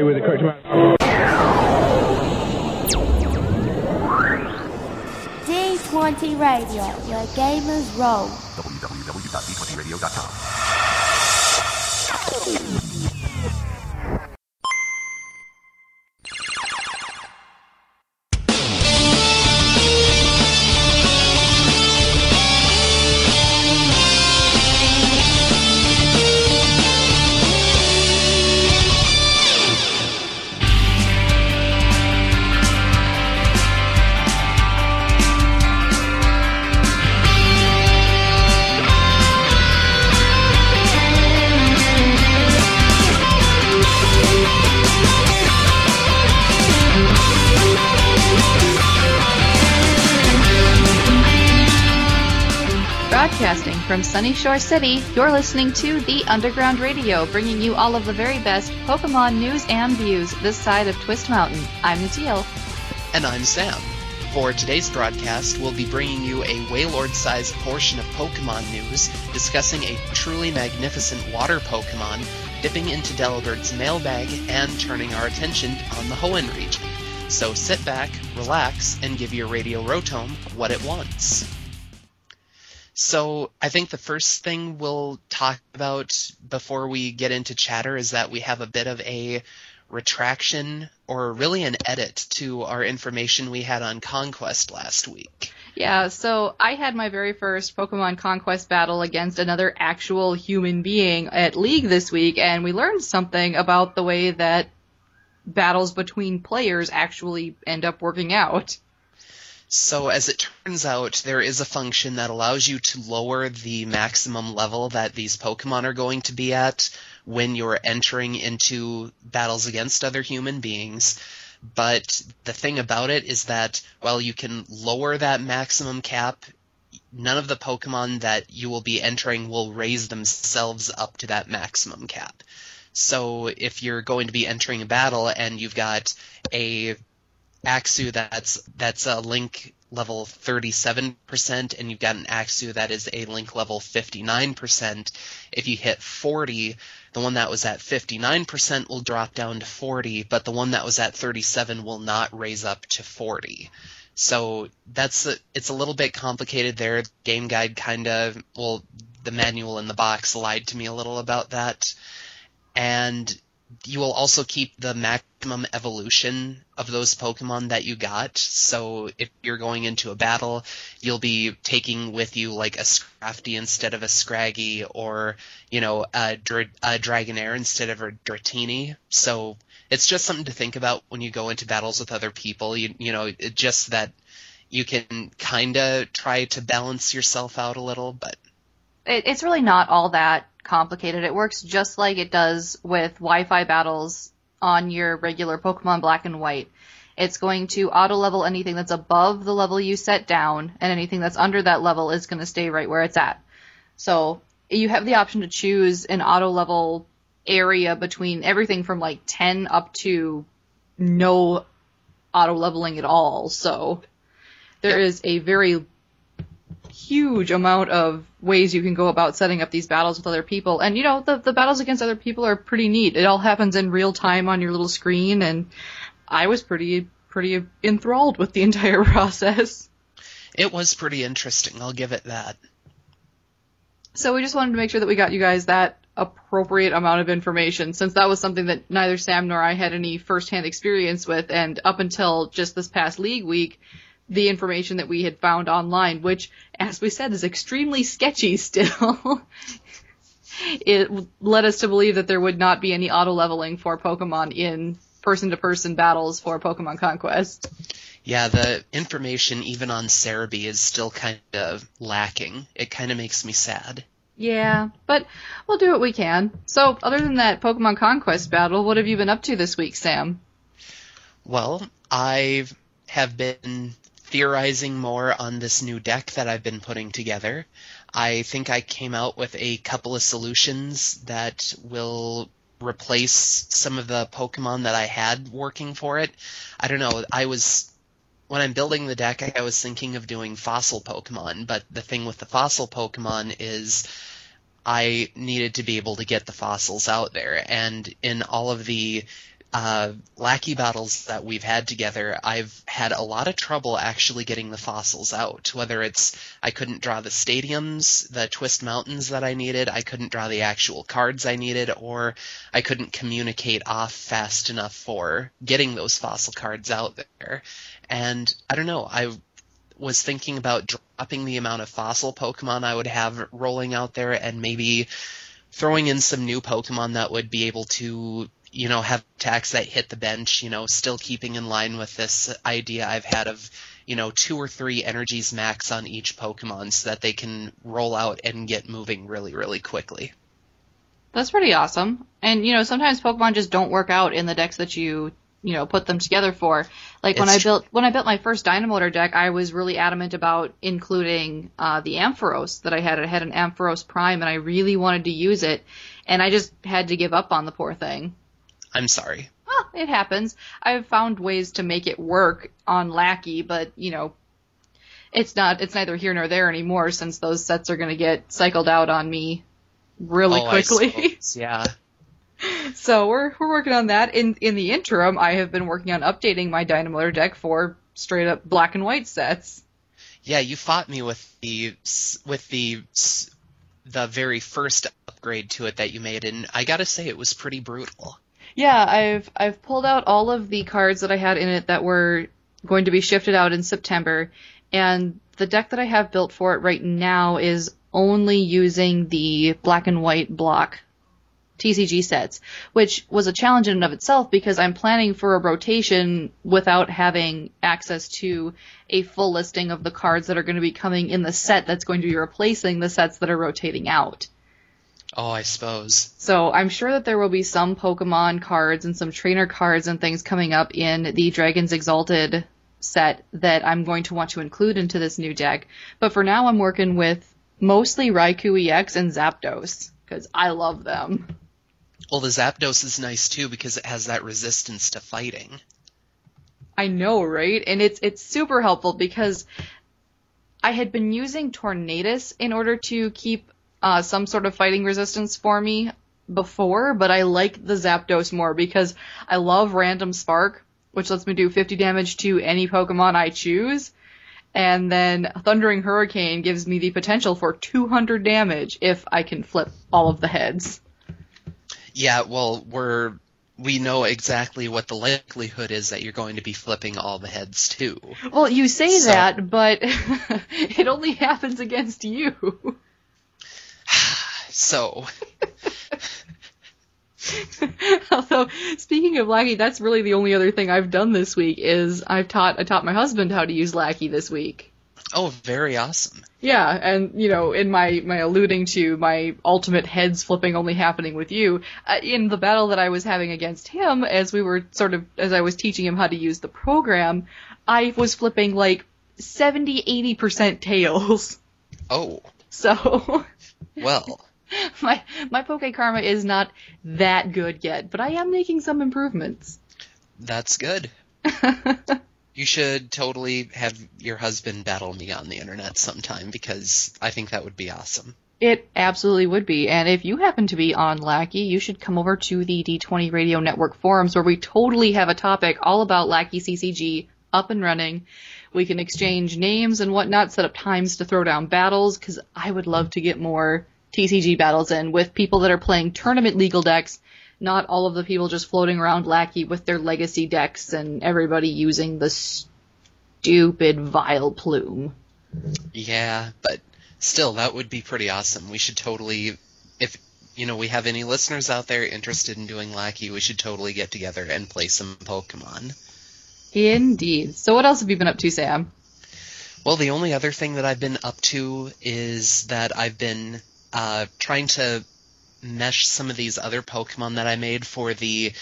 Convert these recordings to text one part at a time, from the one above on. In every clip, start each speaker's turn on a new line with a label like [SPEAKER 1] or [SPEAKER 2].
[SPEAKER 1] stay with the correct amount.
[SPEAKER 2] D20 Radio, where gamers
[SPEAKER 3] role. www.d20radio.com. Shore City, you're listening to The Underground Radio, bringing you all of the very best Pokemon news and views this side of Twist Mountain. I'm Natil.
[SPEAKER 4] And I'm Sam. For today's broadcast, we'll be bringing you a Wailord sized portion of Pokemon news, discussing a truly magnificent water Pokemon, dipping into Delibird's mailbag, and turning our attention on the Hoenn region. So sit back, relax, and give your Radio Rotom what it wants. So I think the first thing we'll talk about before we get into chatter is that we have a bit of a retraction or really an edit to our information we had on Conquest last week.
[SPEAKER 3] Yeah, so I had my very first Pokemon Conquest battle against another actual human being at League this week, and we learned something about the way that battles between players actually end up working out.
[SPEAKER 4] So as it turns out, there is a function that allows you to lower the maximum level that these Pokemon are going to be at when you're entering into battles against other human beings. But the thing about it is that while you can lower that maximum cap, none of the Pokemon that you will be entering will raise themselves up to that maximum cap. So if you're going to be entering a battle and you've got a Axew that's that's a link level 37% and you've got an Axew that is a link level 59%. If you hit 40, the one that was at 59% will drop down to 40, but the one that was at 37 will not raise up to 40. So that's a, it's a little bit complicated there. Game guide kind of well, the manual in the box lied to me a little about that, and you will also keep the maximum evolution of those Pokemon that you got. So if you're going into a battle, you'll be taking with you like a Scrafty instead of a Scraggy, or you know a, a Dragonair instead of a Dratini. So it's just something to think about when you go into battles with other people. You you know it, just that you can kind of try to balance yourself out a little, but
[SPEAKER 3] It, it's really not all that complicated. It works just like it does with Wi-Fi battles on your regular Pokemon Black and White. It's going to auto level anything that's above the level you set down, and anything that's under that level is going to stay right where it's at. So you have the option to choose an auto level area between everything from like 10 up to no auto leveling at all. So there is a very huge amount of ways you can go about setting up these battles with other people. And you know, the the battles against other people are pretty neat. It all happens in real time on your little screen and I was pretty pretty enthralled with the entire process.
[SPEAKER 4] it was pretty interesting. I'll give it that.
[SPEAKER 3] So we just wanted to make sure that we got you guys that appropriate amount of information since that was something that neither Sam nor I had any firsthand experience with and up until just this past league week the information that we had found online which as we said is extremely sketchy still it led us to believe that there would not be any auto leveling for Pokemon in person to person battles for Pokemon Conquest.
[SPEAKER 4] Yeah, the information even on Serebii is still kind of lacking. It kind of makes me sad.
[SPEAKER 3] Yeah, but we'll do what we can. So, other than that Pokemon Conquest battle, what have you been up to this week, Sam?
[SPEAKER 4] Well, I have been theorizing more on this new deck that I've been putting together. I think I came out with a couple of solutions that will replace some of the Pokemon that I had working for it. I don't know, I was when I'm building the deck, I was thinking of doing fossil Pokemon, but the thing with the fossil Pokemon is I needed to be able to get the fossils out there, and in all of the uh, lackey battles that we've had together, I've had a lot of trouble actually getting the fossils out. Whether it's I couldn't draw the stadiums, the twist mountains that I needed, I couldn't draw the actual cards I needed, or I couldn't communicate off fast enough for getting those fossil cards out there. And I don't know, I was thinking about dropping the amount of fossil Pokemon I would have rolling out there and maybe throwing in some new Pokemon that would be able to, you know, have attacks that hit the bench, you know, still keeping in line with this idea I've had of, you know, two or three energies max on each Pokemon so that they can roll out and get moving really, really quickly.
[SPEAKER 3] That's pretty awesome. And you know, sometimes Pokemon just don't work out in the decks that you you know put them together for. Like when I built when I built my first Dynamotor deck, I was really adamant about including uh, the Ampharos that I had. I had an Ampharos Prime, and I really wanted to use it, and I just had to give up on the poor thing.
[SPEAKER 4] I'm sorry.
[SPEAKER 3] Well, it happens. I've found ways to make it work on Lackey, but you know, it's not. It's neither here nor there anymore since those sets are going to get cycled out on me really
[SPEAKER 4] Oh,
[SPEAKER 3] quickly.
[SPEAKER 4] yeah.
[SPEAKER 3] So we're we're working on that. In in the interim, I have been working on updating my Dynamotor deck for straight up black and white sets.
[SPEAKER 4] Yeah, you fought me with the with the the very first upgrade to it that you made, and I gotta say it was pretty brutal.
[SPEAKER 3] Yeah, I've I've pulled out all of the cards that I had in it that were going to be shifted out in September, and the deck that I have built for it right now is only using the black and white block TCG sets, which was a challenge in and of itself because I'm planning for a rotation without having access to a full listing of the cards that are going to be coming in the set that's going to be replacing the sets that are rotating out.
[SPEAKER 4] Oh, I suppose.
[SPEAKER 3] So I'm sure that there will be some Pokemon cards and some trainer cards and things coming up in the Dragons Exalted set that I'm going to want to include into this new deck. But for now, I'm working with mostly Raikou EX and Zapdos because I love them.
[SPEAKER 4] Well, the Zapdos is nice too because it has that resistance to fighting.
[SPEAKER 3] I know, right? And it's it's super helpful because I had been using Tornadus in order to keep uh, some sort of fighting resistance for me before, but I like the Zapdos more because I love Random Spark, which lets me do 50 damage to any Pokemon I choose. And then Thundering Hurricane gives me the potential for 200 damage if I can flip all of the heads.
[SPEAKER 4] Yeah, well, we're we know exactly what the likelihood is that you're going to be flipping all the heads too.
[SPEAKER 3] Well, you say
[SPEAKER 4] So-
[SPEAKER 3] that, but it only happens against you.
[SPEAKER 4] So,
[SPEAKER 3] Although speaking of Lackey, that's really the only other thing I've done this week is I've taught I taught my husband how to use Lackey this week.
[SPEAKER 4] oh, very awesome.
[SPEAKER 3] Yeah, and you know, in my my alluding to my ultimate heads flipping only happening with you, uh, in the battle that I was having against him, as we were sort of as I was teaching him how to use the program, I was flipping like 70 80 percent tails.
[SPEAKER 4] Oh,
[SPEAKER 3] So
[SPEAKER 4] well,
[SPEAKER 3] my my Poke Karma is not that good yet, but I am making some improvements.
[SPEAKER 4] that's good. You should totally have your husband battle me on the internet sometime because I think that would be awesome.
[SPEAKER 3] It absolutely would be. And if you happen to be on Lackey, you should come over to the D20 Radio Network forums where we totally have a topic all about Lackey CCG up and running. We can exchange names and whatnot, set up times to throw down battles, because I would love to get more TCG battles in with people that are playing tournament legal decks, not all of the people just floating around Lackey with their legacy decks and everybody using the stupid Vile Plume.
[SPEAKER 4] Yeah, but still, that would be pretty awesome. We should totally, if you know we have any listeners out there interested in doing Lackey, we should totally get together and play some Pokemon.
[SPEAKER 3] Indeed. So what else have you been up to, Sam?
[SPEAKER 4] Well, the only other thing that I've been up to is that I've been uh, trying to mesh some of these other Pokemon that I made for the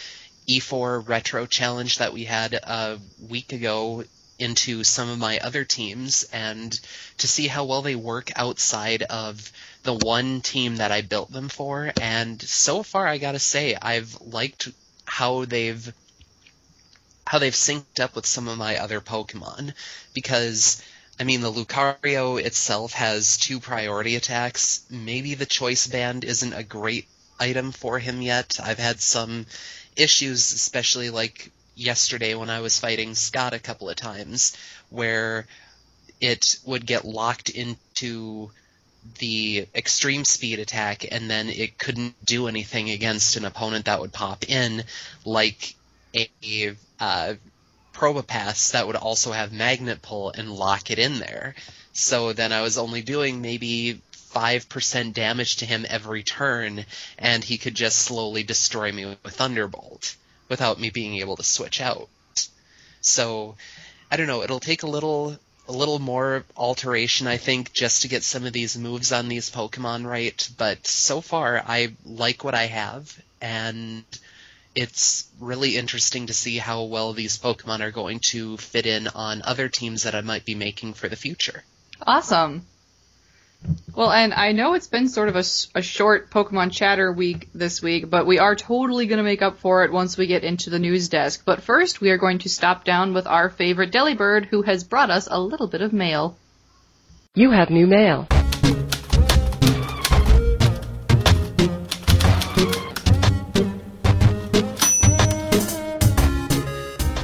[SPEAKER 4] E4 Retro Challenge that we had a week ago into some of my other teams and to see how well they work outside of the one team that I built them for. And so far, I gotta say, I've liked how they've how they've synced up with some of my other Pokemon because I mean the Lucario itself has two priority attacks. Maybe the choice band isn't a great item for him yet. I've had some issues, especially like yesterday when I was fighting Scott a couple of times, where it would get locked into the extreme speed attack and then it couldn't do anything against an opponent that would pop in, like a, uh, Probopass that would also have magnet pull and lock it in there. So then I was only doing maybe 5% damage to him every turn, and he could just slowly destroy me with Thunderbolt without me being able to switch out. So, I don't know, it'll take a little a little more alteration, I think, just to get some of these moves on these Pokemon right. But so far, I like what I have, and it's really interesting to see how well these Pokemon are going to fit in on other teams that I might be making for the future.
[SPEAKER 3] Awesome. Well, and I know it's been sort of a, a, short Pokemon chatter week this week, but we are totally going to make up for it once we get into the news desk. But first, we are going to stop down with our favorite Delibird, who has brought us a little bit of mail.
[SPEAKER 1] You have new mail.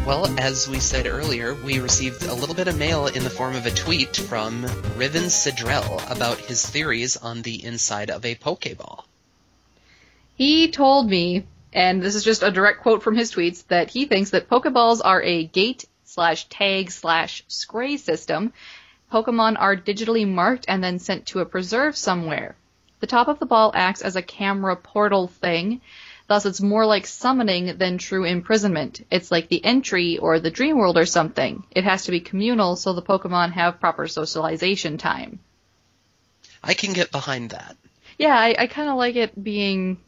[SPEAKER 4] As we said earlier, we received a little bit of mail in the form of a tweet from Riven Sidrell about his theories on the inside of a Pokeball.
[SPEAKER 3] He told me, and this is just a direct quote from his tweets, that he thinks that Pokeballs are a gate slash tag slash scray system. Pokemon are digitally marked and then sent to a preserve somewhere. The top of the ball acts as a camera portal thing, Thus, it's more like summoning than true imprisonment. It's like the entry or the dream world or something. It has to be communal so the Pokemon have proper socialization time.
[SPEAKER 4] I can get behind that.
[SPEAKER 3] Yeah, I, I kind of like it being.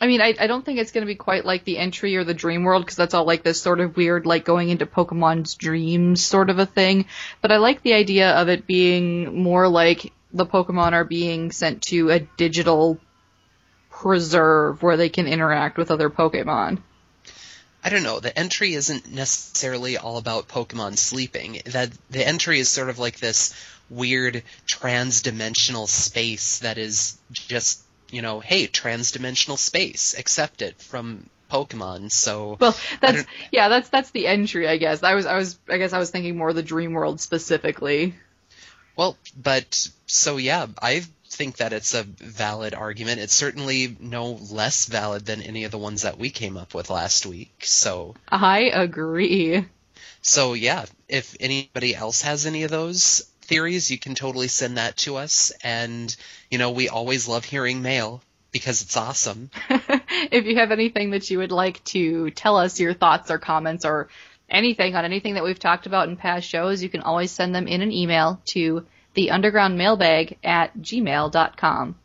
[SPEAKER 3] I mean, I, I don't think it's going to be quite like the entry or the dream world because that's all like this sort of weird, like going into Pokemon's dreams sort of a thing. But I like the idea of it being more like the Pokemon are being sent to a digital preserve where they can interact with other Pokemon.
[SPEAKER 4] I don't know. The entry isn't necessarily all about Pokemon sleeping. That the entry is sort of like this weird trans-dimensional space that is just, you know, hey, trans-dimensional space, accept it from Pokemon. So
[SPEAKER 3] well, that's yeah, that's that's the entry, I guess. I was I was I guess I was thinking more of the Dream World specifically.
[SPEAKER 4] Well, but so yeah, I've think that it's a valid argument. It's certainly no less valid than any of the ones that we came up with last week. So
[SPEAKER 3] I agree.
[SPEAKER 4] So yeah, if anybody else has any of those theories, you can totally send that to us. And you know, we always love hearing mail because it's awesome.
[SPEAKER 3] if you have anything that you would like to tell us, your thoughts or comments or anything on anything that we've talked about in past shows, you can always send them in an email to the underground mailbag at gmail.com.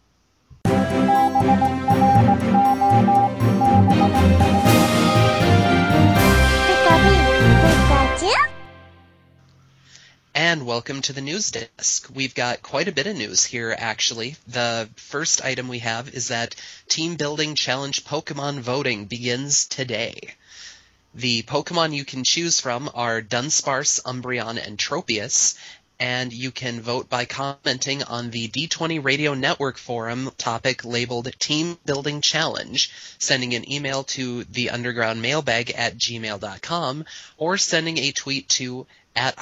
[SPEAKER 4] And welcome to the news desk. We've got quite a bit of news here, actually. The first item we have is that Team Building Challenge Pokemon voting begins today. The Pokemon you can choose from are Dunsparce, Umbreon, and Tropius, and you can vote by commenting on the D20 Radio Network forum topic labeled Team Building Challenge, sending an email to the underground mailbag at gmail.com, or sending a tweet to at.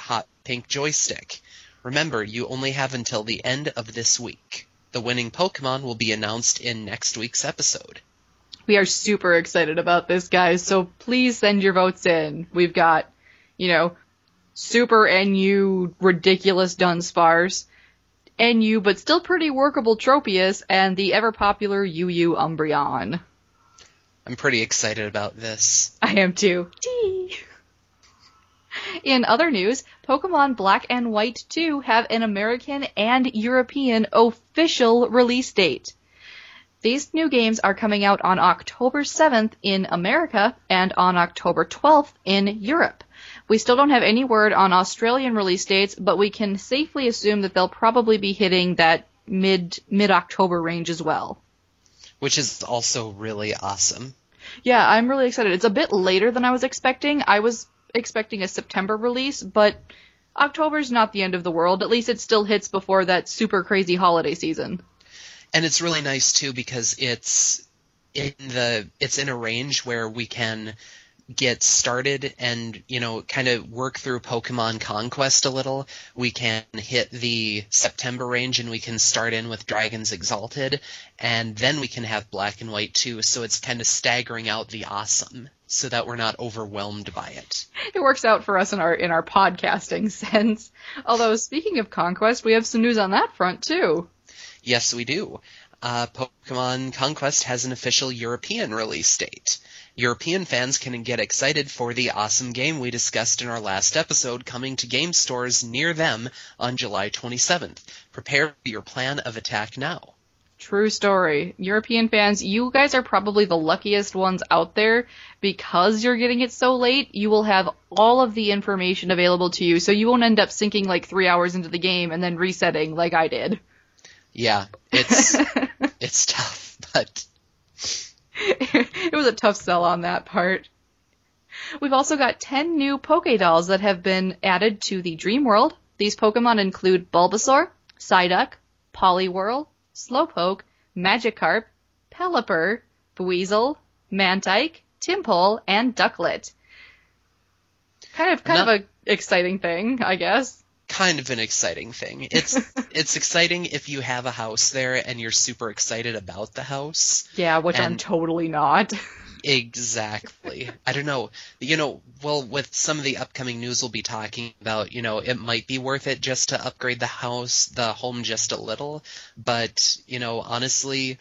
[SPEAKER 4] Remember, you only have until the end of this week. The winning Pokemon will be announced in next week's episode.
[SPEAKER 3] We are super excited about this, guys, so please send your votes in. We've got, you know, super NU ridiculous Dunsparce, NU but still pretty workable Tropius, and the ever popular UU Umbreon.
[SPEAKER 4] I'm pretty excited about this.
[SPEAKER 3] I am too. Gee. In other news, Pokemon Black and White 2 have an American and European official release date. These new games are coming out on October 7th in America and on October 12th in Europe. We still don't have any word on Australian release dates, but we can safely assume that they'll probably be hitting that mid mid October range as well.
[SPEAKER 4] Which is also really awesome.
[SPEAKER 3] Yeah, I'm really excited. It's a bit later than I was expecting. I was expecting a September release, but October's not the end of the world. At least it still hits before that super crazy holiday season.
[SPEAKER 4] And it's really nice too because it's in the it's in a range where we can get started and you know kind of work through Pokemon Conquest a little. We can hit the September range and we can start in with Dragons Exalted, and then we can have Black and White too. So it's kind of staggering out the awesome so that we're not overwhelmed by it.
[SPEAKER 3] It works out for us in our in our podcasting sense. Although speaking of Conquest, we have some news on that front too.
[SPEAKER 4] Yes, we do. Uh, Pokemon Conquest has an official European release date. European fans can get excited for the awesome game we discussed in our last episode coming to game stores near them on July 27th. Prepare your plan of attack now.
[SPEAKER 3] True story. European fans, you guys are probably the luckiest ones out there because you're getting it so late. You will have all of the information available to you, so you won't end up sinking like three hours into the game and then resetting like I did.
[SPEAKER 4] Yeah, it's it's tough, but
[SPEAKER 3] it was a tough sell on that part. We've also got 10 new Poke Dolls that have been added to the Dream World. These Pokemon include Bulbasaur, Psyduck, Poliwhirl, Slowpoke, Magikarp, Pelipper, Buizel, Mantyke, Tympole, and Ducklett. Kind of, kind of a exciting thing, I guess.
[SPEAKER 4] Kind of an exciting thing. It's it's exciting if you have a house there and you're super excited about the house.
[SPEAKER 3] Yeah, which I'm totally not.
[SPEAKER 4] Exactly. I don't know. You know, well, with some of the upcoming news we'll be talking about, you know, it might be worth it just to upgrade the house, the home just a little. But, you know, honestly,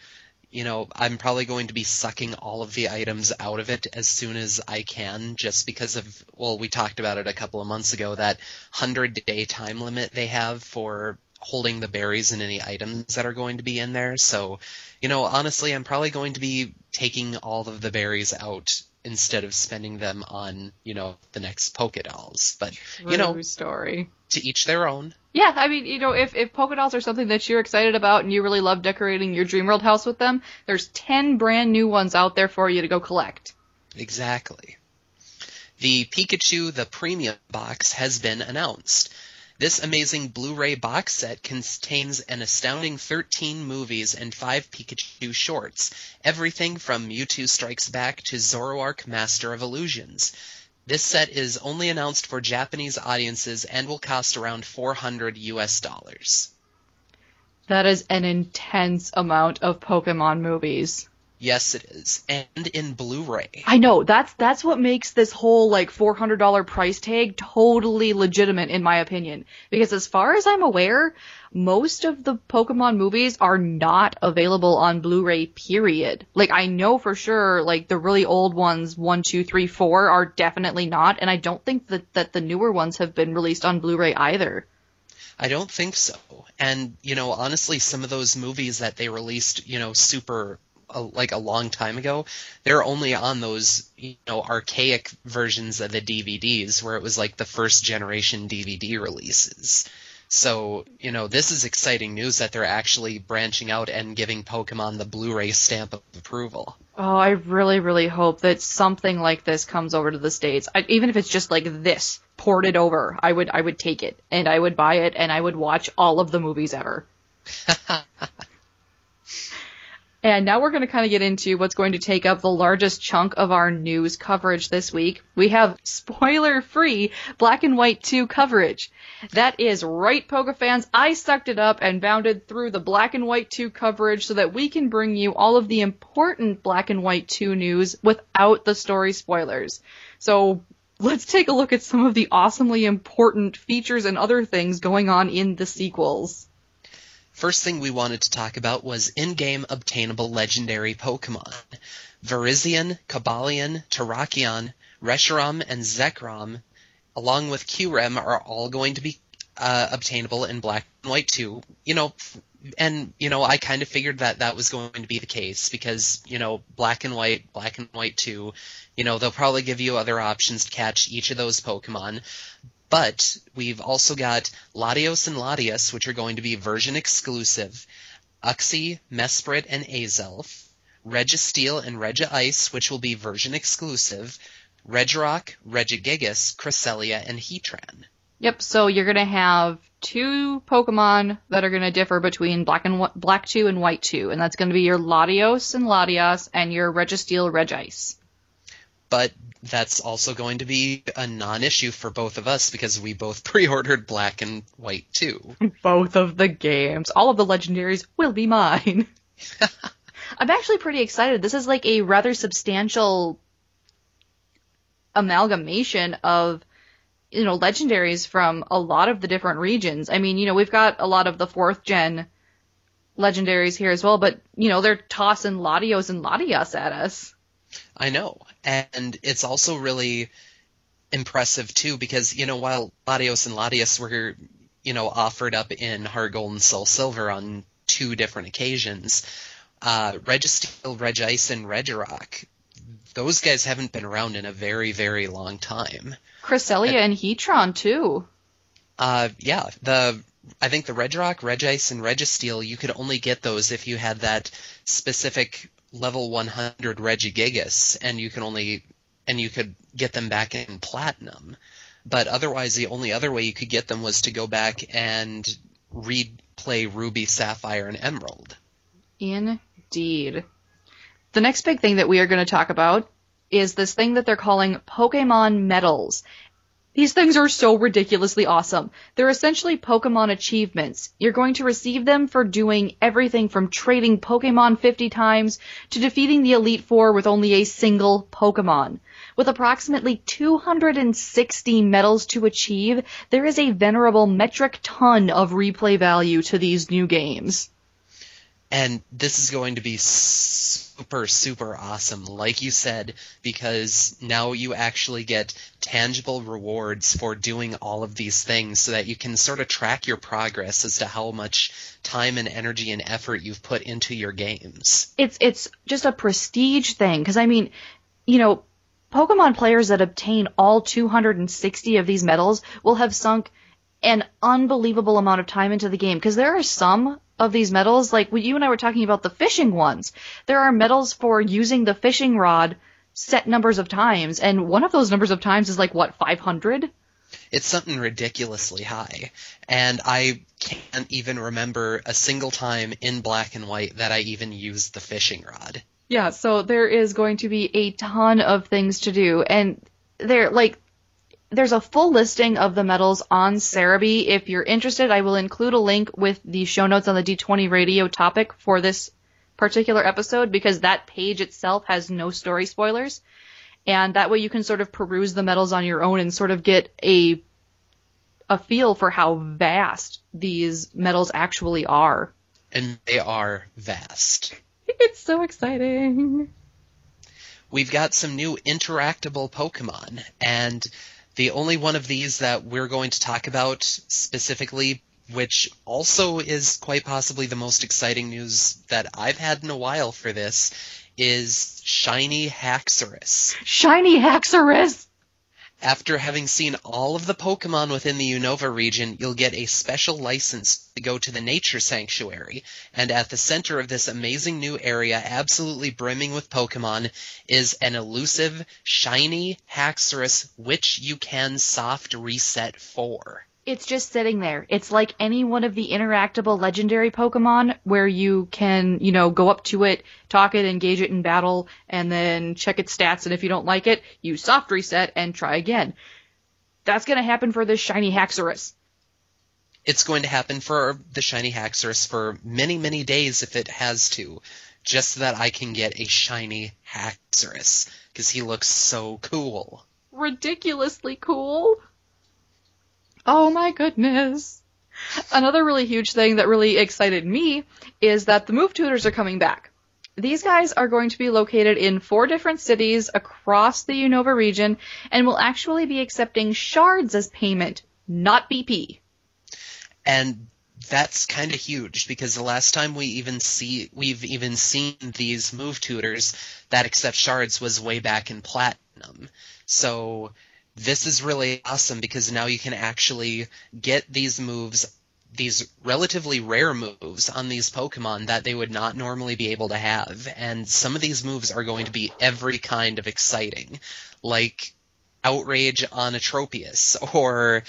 [SPEAKER 4] you know, I'm probably going to be sucking all of the items out of it as soon as I can, just because of, well, we talked about it a couple of months ago, that 100 day time limit they have for holding the berries and any items that are going to be in there. So, you know, honestly, I'm probably going to be taking all of the berries out instead of spending them on, you know, the next polka dolls. But, you know,
[SPEAKER 3] True story.
[SPEAKER 4] to each their own.
[SPEAKER 3] Yeah, I mean, you know, if, if polka dolls are something that you're excited about and you really love decorating your dream world house with them, there's 10 brand new ones out there for you to go collect.
[SPEAKER 4] Exactly. The Pikachu the Premium box has been announced. This amazing Blu-ray box set contains an astounding 13 movies and 5 Pikachu shorts, everything from Mewtwo Strikes Back to Zoroark Master of Illusions. This set is only announced for Japanese audiences and will cost around 400 US dollars.
[SPEAKER 3] That is an intense amount of Pokemon movies.
[SPEAKER 4] Yes, it is. And in Blu-ray.
[SPEAKER 3] I know, that's, that's what makes this whole like $400 price tag totally legitimate in my opinion. Because as far as I'm aware, most of the Pokemon movies are not available on Blu-ray period. Like I know for sure, like the really old ones, one, two, three, four are definitely not, and I don't think that, that the newer ones have been released on Blu-ray either.
[SPEAKER 4] I don't think so. And, you know, honestly, some of those movies that they released, you know, super, uh, like a long time ago, they're only on those, you know, archaic versions of the DVDs where it was like the first generation DVD releases. So, you know, this is exciting news that they're actually branching out and giving Pokemon the Blu-ray stamp of approval.
[SPEAKER 3] Oh, I really, really hope that something like this comes over to the states. I, even if it's just like this ported over, I would, I would take it and I would buy it and I would watch all of the movies ever. and now we're going to kind of get into what's going to take up the largest chunk of our news coverage this week. We have spoiler-free Black and White 2 coverage. That is right, Poke fans. I sucked it up and bounded through the Black and White 2 coverage so that we can bring you all of the important Black and White 2 news without the story spoilers. So let's take a look at some of the awesomely important features and other things going on in the sequels.
[SPEAKER 4] First thing we wanted to talk about was in-game obtainable legendary Pokemon. Virizion, Cobalion, Terrakion, Reshiram, and Zekrom, along with Kyurem, are all going to be uh, obtainable in Black and White 2. You know, and you know, I kind of figured that that was going to be the case because you know, Black and White, Black and White 2, you know, they'll probably give you other options to catch each of those Pokemon. But we've also got Latios and Latias, which are going to be version exclusive, Uxie, Mesprit, and Azelf, Registeel and Regice, which will be version exclusive, Regirock, Regigigas, Cresselia, and Heatran.
[SPEAKER 3] Yep, so you're gonna have two Pokemon that are going to differ between Black and Black 2 and White 2, and that's going to be your Latios and Latias and your Registeel Regice.
[SPEAKER 4] But that's also going to be a non-issue for both of us because we both pre-ordered Black and White too.
[SPEAKER 3] Both of the games. All of the legendaries will be mine. I'm actually pretty excited. This is like a rather substantial amalgamation of you know legendaries from a lot of the different regions. I mean, you know, we've got a lot of the fourth gen legendaries here as well, but you know, they're tossing Latios and Latias at us.
[SPEAKER 4] I know. And it's also really impressive too because, you know, while Latios and Latias were, you know, offered up in Heart Gold and Soul Silver on two different occasions, uh, Registeel, Regice, and Regirock, those guys haven't been around in a very, very long time.
[SPEAKER 3] Cresselia and Heatran too.
[SPEAKER 4] Uh, yeah, the I think the Regirock, Regice, and Registeel, you could only get those if you had that specific level 100 Regigigas, and you can only and you could get them back in platinum. But otherwise, the only other way you could get them was to go back and replay Ruby, Sapphire, and Emerald.
[SPEAKER 3] Indeed. The next big thing that we are going to talk about is this thing that they're calling Pokemon medals. These things are so ridiculously awesome. They're essentially Pokemon achievements. You're going to receive them for doing everything from trading Pokemon 50 times to defeating the Elite Four with only a single Pokemon. With approximately 260 medals to achieve, there is a venerable metric ton of replay value to these new games.
[SPEAKER 4] And this is going to be super, super awesome, like you said, because now you actually get tangible rewards for doing all of these things so that you can sort of track your progress as to how much time and energy and effort you've put into your games.
[SPEAKER 3] It's, it's just a prestige thing, because I mean, you know, Pokemon players that obtain all 260 of these medals will have sunk an unbelievable amount of time into the game because there are some of these medals, like you and I were talking about the fishing ones, there are medals for using the fishing rod set numbers of times, and one of those numbers of times is like what 500.
[SPEAKER 4] It's something ridiculously high, and I can't even remember a single time in black and white that I even used the fishing rod.
[SPEAKER 3] Yeah, so there is going to be a ton of things to do, and they're like there's a full listing of the medals on Serebii. If you're interested, I will include a link with the show notes on the D20 radio topic for this particular episode because that page itself has no story spoilers. And that way you can sort of peruse the medals on your own and sort of get a a feel for how vast these medals actually are.
[SPEAKER 4] And they are vast.
[SPEAKER 3] It's so exciting.
[SPEAKER 4] We've got some new interactable Pokemon, and the only one of these that we're going to talk about specifically, which also is quite possibly the most exciting news that I've had in a while for this, is Shiny Haxorus.
[SPEAKER 3] Shiny Haxorus!
[SPEAKER 4] After having seen all of the Pokemon within the Unova region, you'll get a special license to go to the Nature Sanctuary. And at the center of this amazing new area, absolutely brimming with Pokemon, is an elusive, shiny Haxorus, which you can soft reset for.
[SPEAKER 3] It's just sitting there. It's like any one of the interactable legendary Pokemon where you can, you know, go up to it, talk it, engage it in battle, and then check its stats, and if you don't like it, you soft reset and try again. That's gonna happen for this shiny Haxorus.
[SPEAKER 4] It's going to happen for the shiny Haxorus for many, many days if it has to, just so that I can get a shiny Haxorus, because he looks so cool.
[SPEAKER 3] Ridiculously cool. Oh my goodness. Another really huge thing that really excited me is that the Move Tutors are coming back. These guys are going to be located in four different cities across the Unova region and will actually be accepting shards as payment, not BP.
[SPEAKER 4] And that's kind of huge because the last time we even see we've even seen these move tutors that accept shards was way back in platinum. So this is really awesome because now you can actually get these moves these relatively rare moves on these Pokemon that they would not normally be able to have. And some of these moves are going to be every kind of exciting. Like outrage on a Tropius or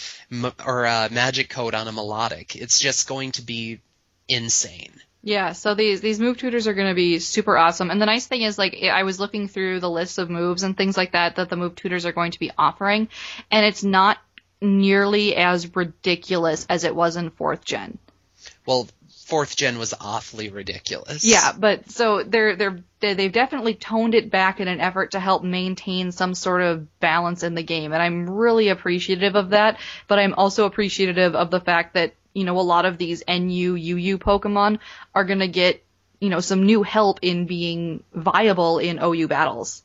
[SPEAKER 4] or a Magic Coat on a melodic. It's just going to be insane.
[SPEAKER 3] Yeah, so these these move tutors are going to be super awesome. And the nice thing is, like, I was looking through the list of moves and things like that that the move tutors are going to be offering, and it's not nearly as ridiculous as it was in fourth gen.
[SPEAKER 4] Well, fourth gen was awfully ridiculous.
[SPEAKER 3] Yeah, but so they're they're they- they've definitely toned it back in an effort to help maintain some sort of balance in the game, and I'm really appreciative of that. But I'm also appreciative of the fact that you know a lot of these NU UU Pokemon are gonna get you know some new help in being viable in OU battles.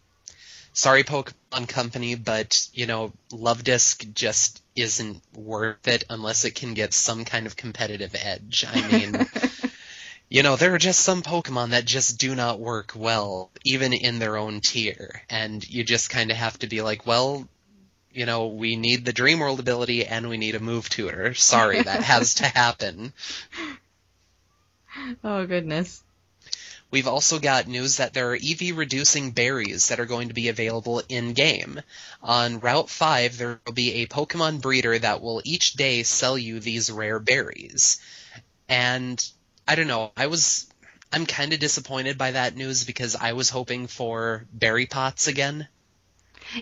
[SPEAKER 4] Sorry, Pokemon Company, but you know, Luvdisc just isn't worth it unless it can get some kind of competitive edge. I mean, you know, there are just some Pokemon that just do not work well, even in their own tier, and you just kind of have to be like, well, you know, we need the Dream World ability and we need a move tutor. Sorry, that has to happen.
[SPEAKER 3] Oh goodness.
[SPEAKER 4] We've also got news that there are EV reducing berries that are going to be available in game. On Route 5, there will be a Pokemon breeder that will each day sell you these rare berries. And I don't know, I was I'm kind of disappointed by that news because I was hoping for berry pots again.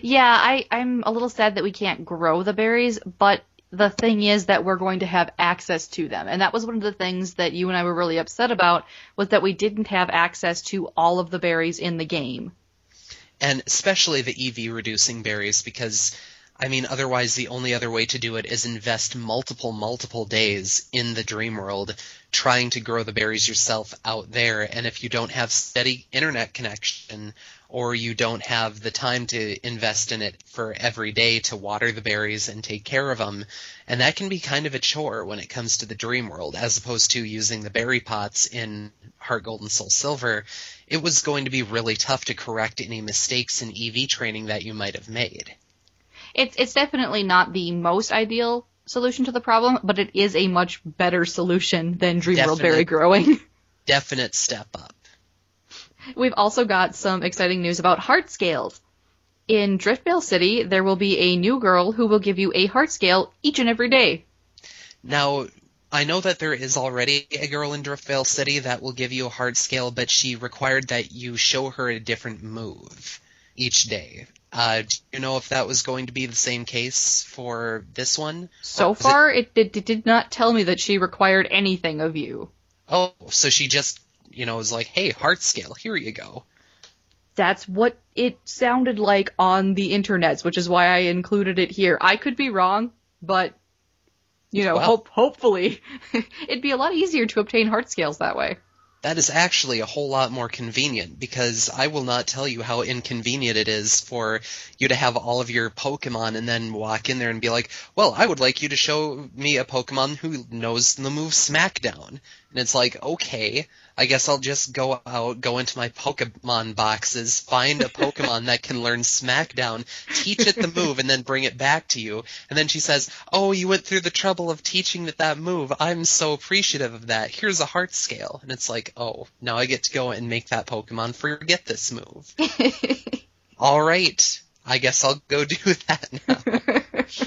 [SPEAKER 3] Yeah, I, I'm a little sad that we can't grow the berries, but the thing is that we're going to have access to them. And that was one of the things that you and I were really upset about was that we didn't have access to all of the berries in the game.
[SPEAKER 4] and especially the EV reducing berries because I mean otherwise the only other way to do it is invest multiple multiple days in the dream world trying to grow the berries yourself out there and if you don't have steady internet connection or you don't have the time to invest in it for every day to water the berries and take care of them and that can be kind of a chore when it comes to the dream world as opposed to using the berry pots in heart gold and soul silver it was going to be really tough to correct any mistakes in EV training that you might have made.
[SPEAKER 3] It's, it's definitely not the most ideal solution to the problem, but it is a much better solution than Dream World berry growing.
[SPEAKER 4] Definite step up.
[SPEAKER 3] We've also got some exciting news about heart scales. In Driftveil City, there will be a new girl who will give you a heart scale each and every day.
[SPEAKER 4] Now, I know that there is already a girl in Driftveil City that will give you a heart scale, but she required that you show her a different move each day. Uh, do you know if that was going to be the same case for this one?
[SPEAKER 3] So
[SPEAKER 4] is it-
[SPEAKER 3] far, it, it did not tell me that she required anything of you.
[SPEAKER 4] oh, so she just, you know, was like, hey, heart scale, here you go.
[SPEAKER 3] That's what it sounded like on the internets, which is why I included it here. I could be wrong, but you know,
[SPEAKER 4] Well.
[SPEAKER 3] hope hopefully it'd be a lot easier to obtain heart scales that way.
[SPEAKER 4] That is actually a whole lot more convenient because I will not tell you how inconvenient it is for you to have all of your Pokemon and then walk in there and be like, well, I would like you to show me a Pokemon who knows the move Smackdown. And it's like, okay, I guess I'll just go out, go into my Pokemon boxes, find a Pokemon that can learn Smackdown, teach it the move, and then bring it back to you. And then she says, oh, you went through the trouble of teaching it that move. I'm so appreciative of that. Here's a heart scale. And it's like, oh, now I get to go and make that Pokemon forget this move. All right. I guess I'll go do that now.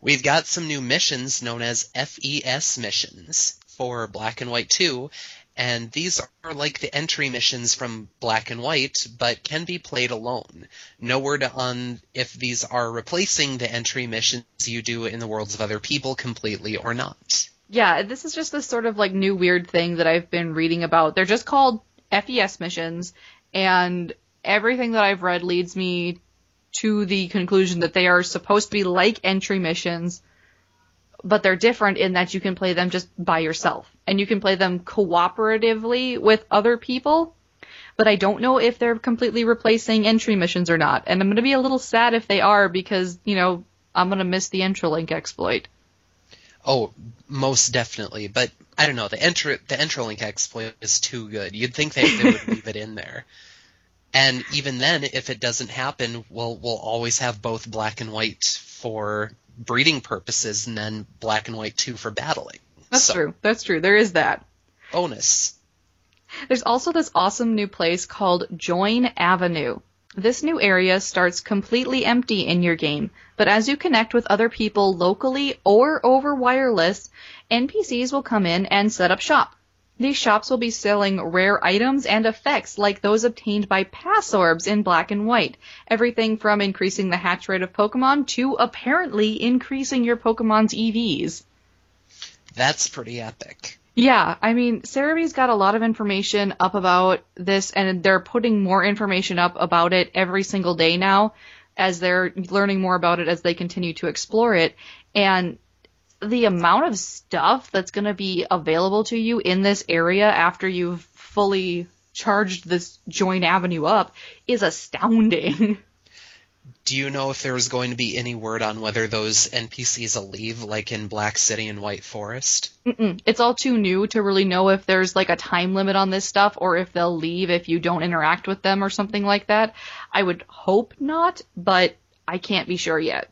[SPEAKER 4] We've got some new missions known as FES missions for Black and White 2, and these are like the entry missions from Black and White, but can be played alone. No word on if these are replacing the entry missions you do in the worlds of other people completely or not.
[SPEAKER 3] Yeah, this is just this sort of like new weird thing that I've been reading about. They're just called FES missions, and everything that I've read leads me to the conclusion that they are supposed to be like entry missions, but they're different in that you can play them just by yourself, and you can play them cooperatively with other people. But I don't know if they're completely replacing entry missions or not, and I'm gonna be a little sad if they are because you know I'm gonna miss the Entralink exploit.
[SPEAKER 4] Oh, most definitely. But I don't know. The entry the Entralink exploit is too good. You'd think they, they would leave it in there. And even then, if it doesn't happen, we'll we'll always have both black and white for breeding purposes, and then black and white two for battling.
[SPEAKER 3] That's
[SPEAKER 4] So,
[SPEAKER 3] true. That's true. There is that.
[SPEAKER 4] Bonus.
[SPEAKER 3] There's also this awesome new place called Join Avenue. This new area starts completely empty in your game, but as you connect with other people locally or over wireless, NPCs will come in and set up shop. These shops will be selling rare items and effects like those obtained by pass orbs in black and white. Everything from increasing the hatch rate of Pokemon to apparently increasing your Pokemon's EVs.
[SPEAKER 4] That's pretty epic.
[SPEAKER 3] Yeah, I mean, Serebii's got a lot of information up about this, and they're putting more information up about it every single day now as they're learning more about it as they continue to explore it. And the amount of stuff that's going to be available to you in this area after you've fully charged this joint avenue up is astounding.
[SPEAKER 4] Do you know if there's going to be any word on whether those NPCs will leave, like in Black City and White Forest?
[SPEAKER 3] Mm-mm. It's all too new to really know if there's like a time limit on this stuff or if they'll leave if you don't interact with them or something like that. I would hope not, but I can't be sure yet.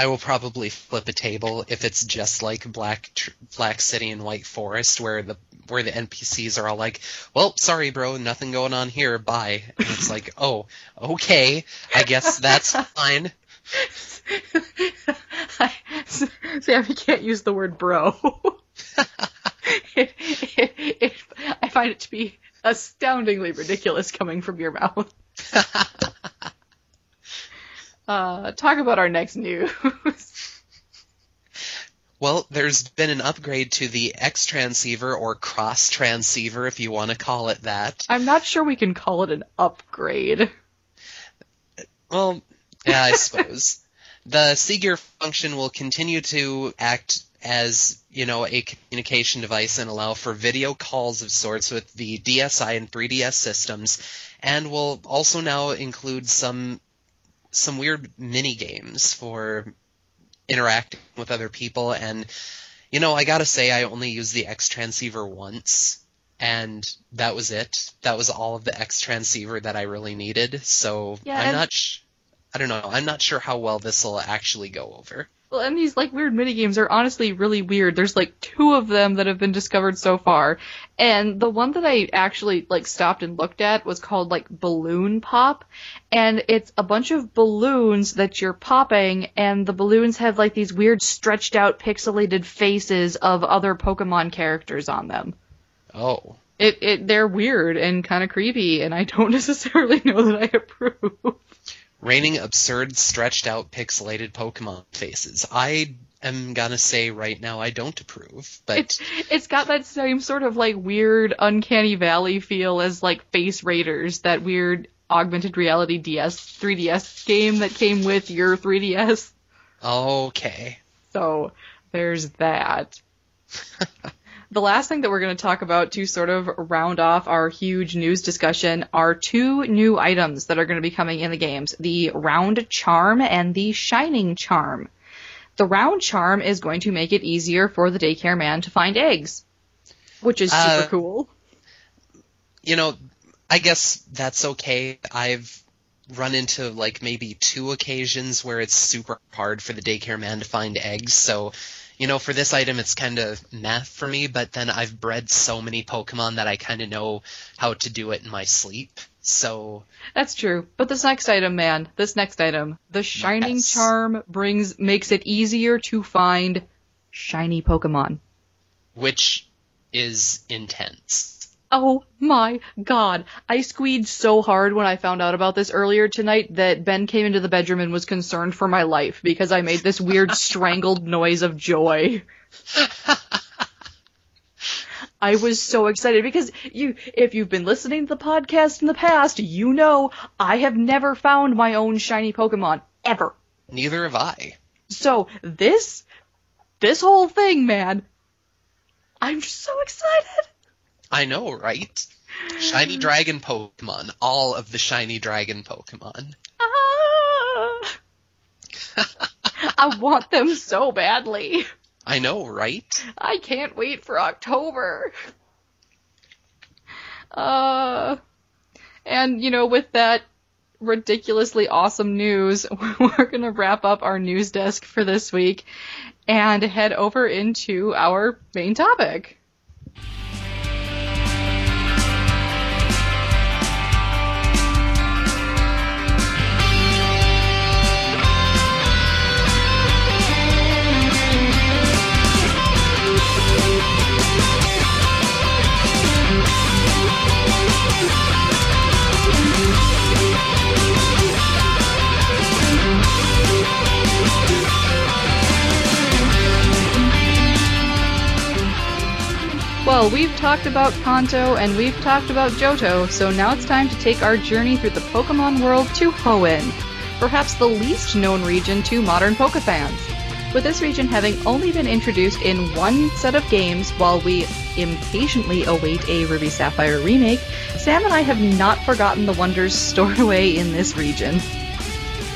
[SPEAKER 4] I will probably flip a table if it's just like Black Tr- Black City and White Forest, where the where the NPCs are all like, "Well, sorry, bro, nothing going on here. Bye." And it's like, "Oh, okay, I guess that's fine."
[SPEAKER 3] Sam, you can't use the word bro. it, it, it, I find it to be astoundingly ridiculous coming from your mouth. Uh, talk about our next news.
[SPEAKER 4] Well, there's been an upgrade to the X transceiver or cross transceiver, if you want to call it that.
[SPEAKER 3] I'm not sure we can call it an upgrade.
[SPEAKER 4] Well, yeah, I suppose. the C-Gear function will continue to act as, you know, a communication device and allow for video calls of sorts with the DSi and 3DS systems, and will also now include some some weird mini games for interacting with other people. And you know i gotta say i only used the x transceiver once and that was it. That was all of the x transceiver that i really needed. So
[SPEAKER 3] Yeah,
[SPEAKER 4] i'm
[SPEAKER 3] and-
[SPEAKER 4] not sh- i don't know. I'm not sure how well this will actually go over
[SPEAKER 3] Well, and these like weird mini games are honestly really weird. There's like two of them that have been discovered so far, and the one that I actually like stopped and looked at was called like Balloon Pop, and it's a bunch of balloons that you're popping, and the balloons have like these weird stretched out pixelated faces of other Pokemon characters on them.
[SPEAKER 4] oh
[SPEAKER 3] It it they're weird and kind of creepy, and I don't necessarily know that I approve.
[SPEAKER 4] Raining absurd stretched out pixelated pokemon faces i am gonna say right now i don't approve but
[SPEAKER 3] It's it's got that same sort of like weird uncanny valley feel as like Face Raiders, that weird augmented reality DS 3DS game that came with your 3DS.
[SPEAKER 4] okay
[SPEAKER 3] So there's that. the last thing that we're going to talk about to sort of round off our huge news discussion are two new items that are going to be coming in the games the Round Charm and the Shining Charm. The Round Charm is going to make it easier for the daycare man to find eggs, which is super
[SPEAKER 4] Uh,
[SPEAKER 3] cool.
[SPEAKER 4] you know, I guess that's okay. I've run into like maybe two occasions where it's super hard for the daycare man to find eggs. So, you know, for this item, it's kind of meh for me, but then I've bred so many Pokemon that I kind of know how to do it in my sleep. So,
[SPEAKER 3] That's true. But this next item, man, this next item, the Shining
[SPEAKER 4] Yes.
[SPEAKER 3] Charm brings makes it easier to find shiny Pokemon.
[SPEAKER 4] which is intense.
[SPEAKER 3] Oh my god. I squeed so hard when I found out about this earlier tonight that Ben came into the bedroom and was concerned for my life because I made this weird strangled noise of joy. I was so excited because you if you've been listening to the podcast in the past, you know I have never found my own shiny Pokemon ever.
[SPEAKER 4] Neither have I.
[SPEAKER 3] So this this whole thing, man, I'm so excited.
[SPEAKER 4] I know, right? Shiny Dragon Pokemon. All of the Shiny Dragon Pokemon.
[SPEAKER 3] Ah. I want them so badly.
[SPEAKER 4] I know, right?
[SPEAKER 3] I can't wait for October. Uh, and you know, with that ridiculously awesome news, we're gonna wrap up our news desk for this week and head over into our main topic. We've talked about Kanto and we've talked about Johto, so now it's time to take our journey through the Pokemon world to Hoenn, perhaps the least known region to modern Pokefans. With this region having only been introduced in one set of games while we impatiently await a Ruby Sapphire remake, Sam and I have not forgotten the wonders stored away in this region.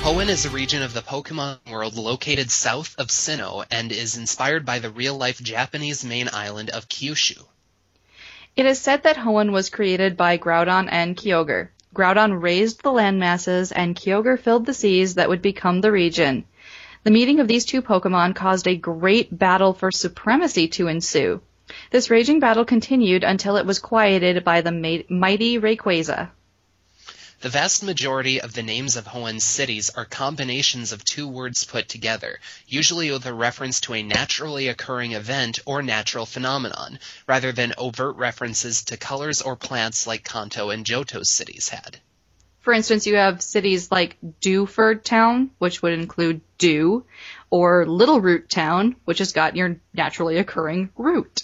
[SPEAKER 4] Hoenn is a region of the Pokemon world located south of Sinnoh and is inspired by the real-life Japanese main island of Kyushu.
[SPEAKER 3] It is said that Hoenn was created by Groudon and Kyogre. Groudon raised the land masses and Kyogre filled the seas that would become the region. The meeting of these two Pokemon caused a great battle for supremacy to ensue. This raging battle continued until it was quieted by the mighty Rayquaza.
[SPEAKER 4] The vast majority of the names of Hoenn's cities are combinations of two words put together, usually with a reference to a naturally occurring event or natural phenomenon, rather than overt references to colors or plants like Kanto and Johto's cities had.
[SPEAKER 3] For instance, you have cities like Dewford Town, which would include dew, or Littleroot Town, which has got your naturally occurring root.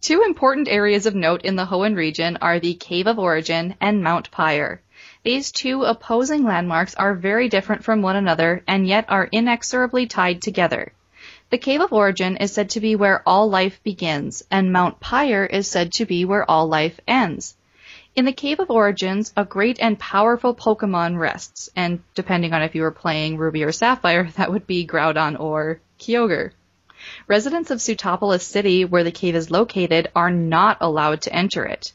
[SPEAKER 3] Two important areas of note in the Hoenn region are the Cave of Origin and Mount Pyre. These two opposing landmarks are very different from one another and yet are inexorably tied together. The Cave of Origin is said to be where all life begins, and Mount Pyre is said to be where all life ends. In the Cave of Origins, a great and powerful Pokemon rests, and depending on if you were playing Ruby or Sapphire, that would be Groudon or Kyogre. Residents of Sootopolis City, where the cave is located, are not allowed to enter it.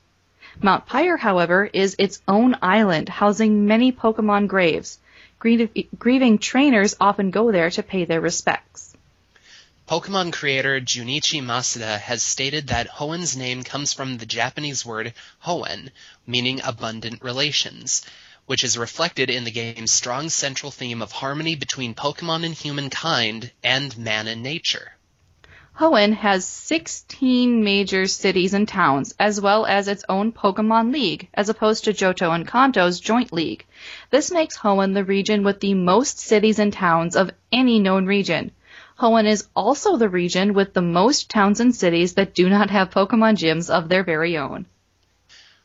[SPEAKER 3] Mount Pyre, however, is its own island, housing many Pokemon graves. Grieving trainers often go there to pay their respects.
[SPEAKER 4] Pokemon creator Junichi Masuda has stated that Hoenn's name comes from the Japanese word hoen, meaning abundant relations, which is reflected in the game's strong central theme of harmony between Pokemon and humankind and man and nature.
[SPEAKER 3] Hoenn has 16 major cities and towns, as well as its own Pokemon League, as opposed to Johto and Kanto's joint league. This makes Hoenn the region with the most cities and towns of any known region. Hoenn is also the region with the most towns and cities that do not have Pokemon gyms of their very own.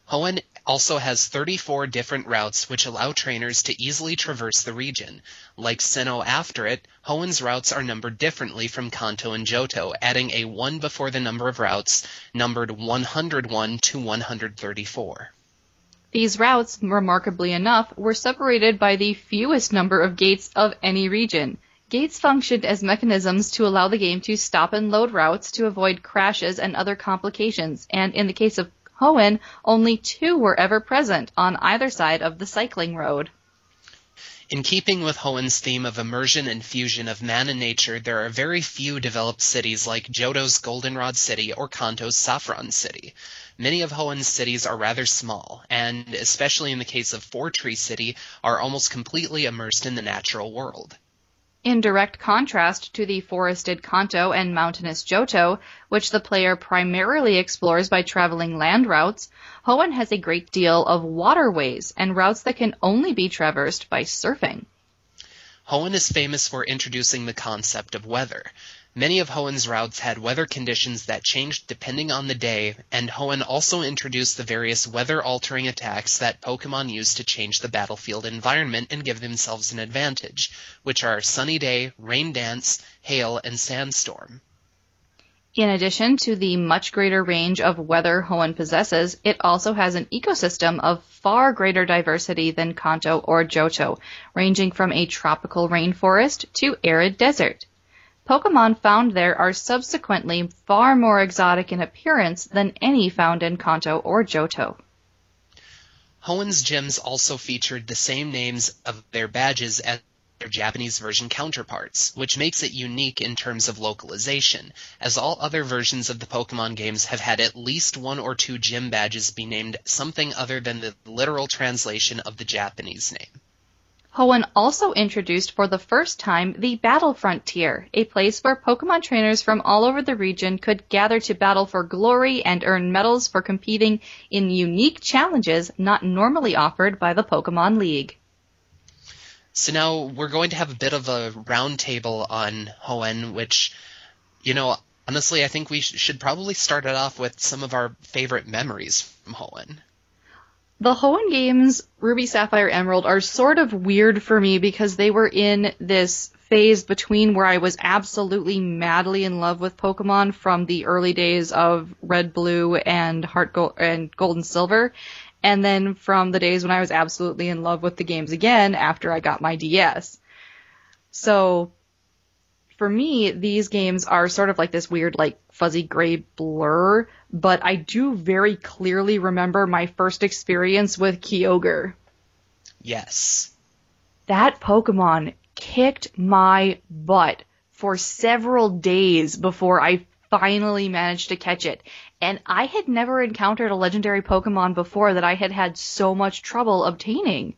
[SPEAKER 4] Hoenn also has 34 different routes which allow trainers to easily traverse the region. Like Sinnoh after it, Hoenn's routes are numbered differently from Kanto and Johto, adding a 1 before the number of routes, numbered 101 to 134.
[SPEAKER 3] These routes, remarkably enough, were separated by the fewest number of gates of any region. Gates functioned as mechanisms to allow the game to stop and load routes to avoid crashes and other complications, and in the case of Hoenn, only two were ever present on either side of the cycling road.
[SPEAKER 4] In keeping with Hoenn's theme of immersion and fusion of man and nature, there are very few developed cities like Johto's Goldenrod City or Kanto's Saffron City. Many of Hoenn's cities are rather small, and, especially in the case of Fortree City, are almost completely immersed in the natural world.
[SPEAKER 3] In direct contrast to the forested Kanto and mountainous Johto, which the player primarily explores by traveling land routes, Hoenn has a great deal of waterways and routes that can only be traversed by surfing.
[SPEAKER 4] Hoenn is famous for introducing the concept of weather. Many of Hoenn's routes had weather conditions that changed depending on the day, and Hoenn also introduced the various weather-altering attacks that Pokemon use to change the battlefield environment and give themselves an advantage, which are Sunny Day, Rain Dance, Hail, and Sandstorm.
[SPEAKER 3] In addition to the much greater range of weather Hoenn possesses, it also has an ecosystem of far greater diversity than Kanto or Johto, ranging from a tropical rainforest to arid desert. Pokemon found there are subsequently far more exotic in appearance than any found in Kanto or Johto.
[SPEAKER 4] Hoenn's gyms also featured the same names of their badges as their Japanese version counterparts, which makes it unique in terms of localization, as all other versions of the Pokemon games have had at least one or two gym badges be named something other than the literal translation of the Japanese name.
[SPEAKER 3] Hoenn also introduced for the first time the Battle Frontier, a place where Pokemon trainers from all over the region could gather to battle for glory and earn medals for competing in unique challenges not normally offered by the Pokemon League.
[SPEAKER 4] So now we're going to have a bit of a roundtable on Hoenn, which, you know, honestly, I think we sh- should probably start it off with some of our favorite memories from Hoenn.
[SPEAKER 3] The Hoenn games, Ruby, Sapphire, Emerald, are sort of weird for me because they were in this phase between where I was absolutely madly in love with Pokemon from the early days of Red, Blue, and Heart Gold and Gold and Silver, and then from the days when I was absolutely in love with the games again after I got my DS. So for me, these games are sort of like this weird, like fuzzy gray blur, but I do very clearly remember my first experience with Kyogre.
[SPEAKER 4] Yes.
[SPEAKER 3] That Pokemon kicked my butt for several days before I finally managed to catch it. And I had never encountered a legendary Pokemon before that I had had so much trouble obtaining.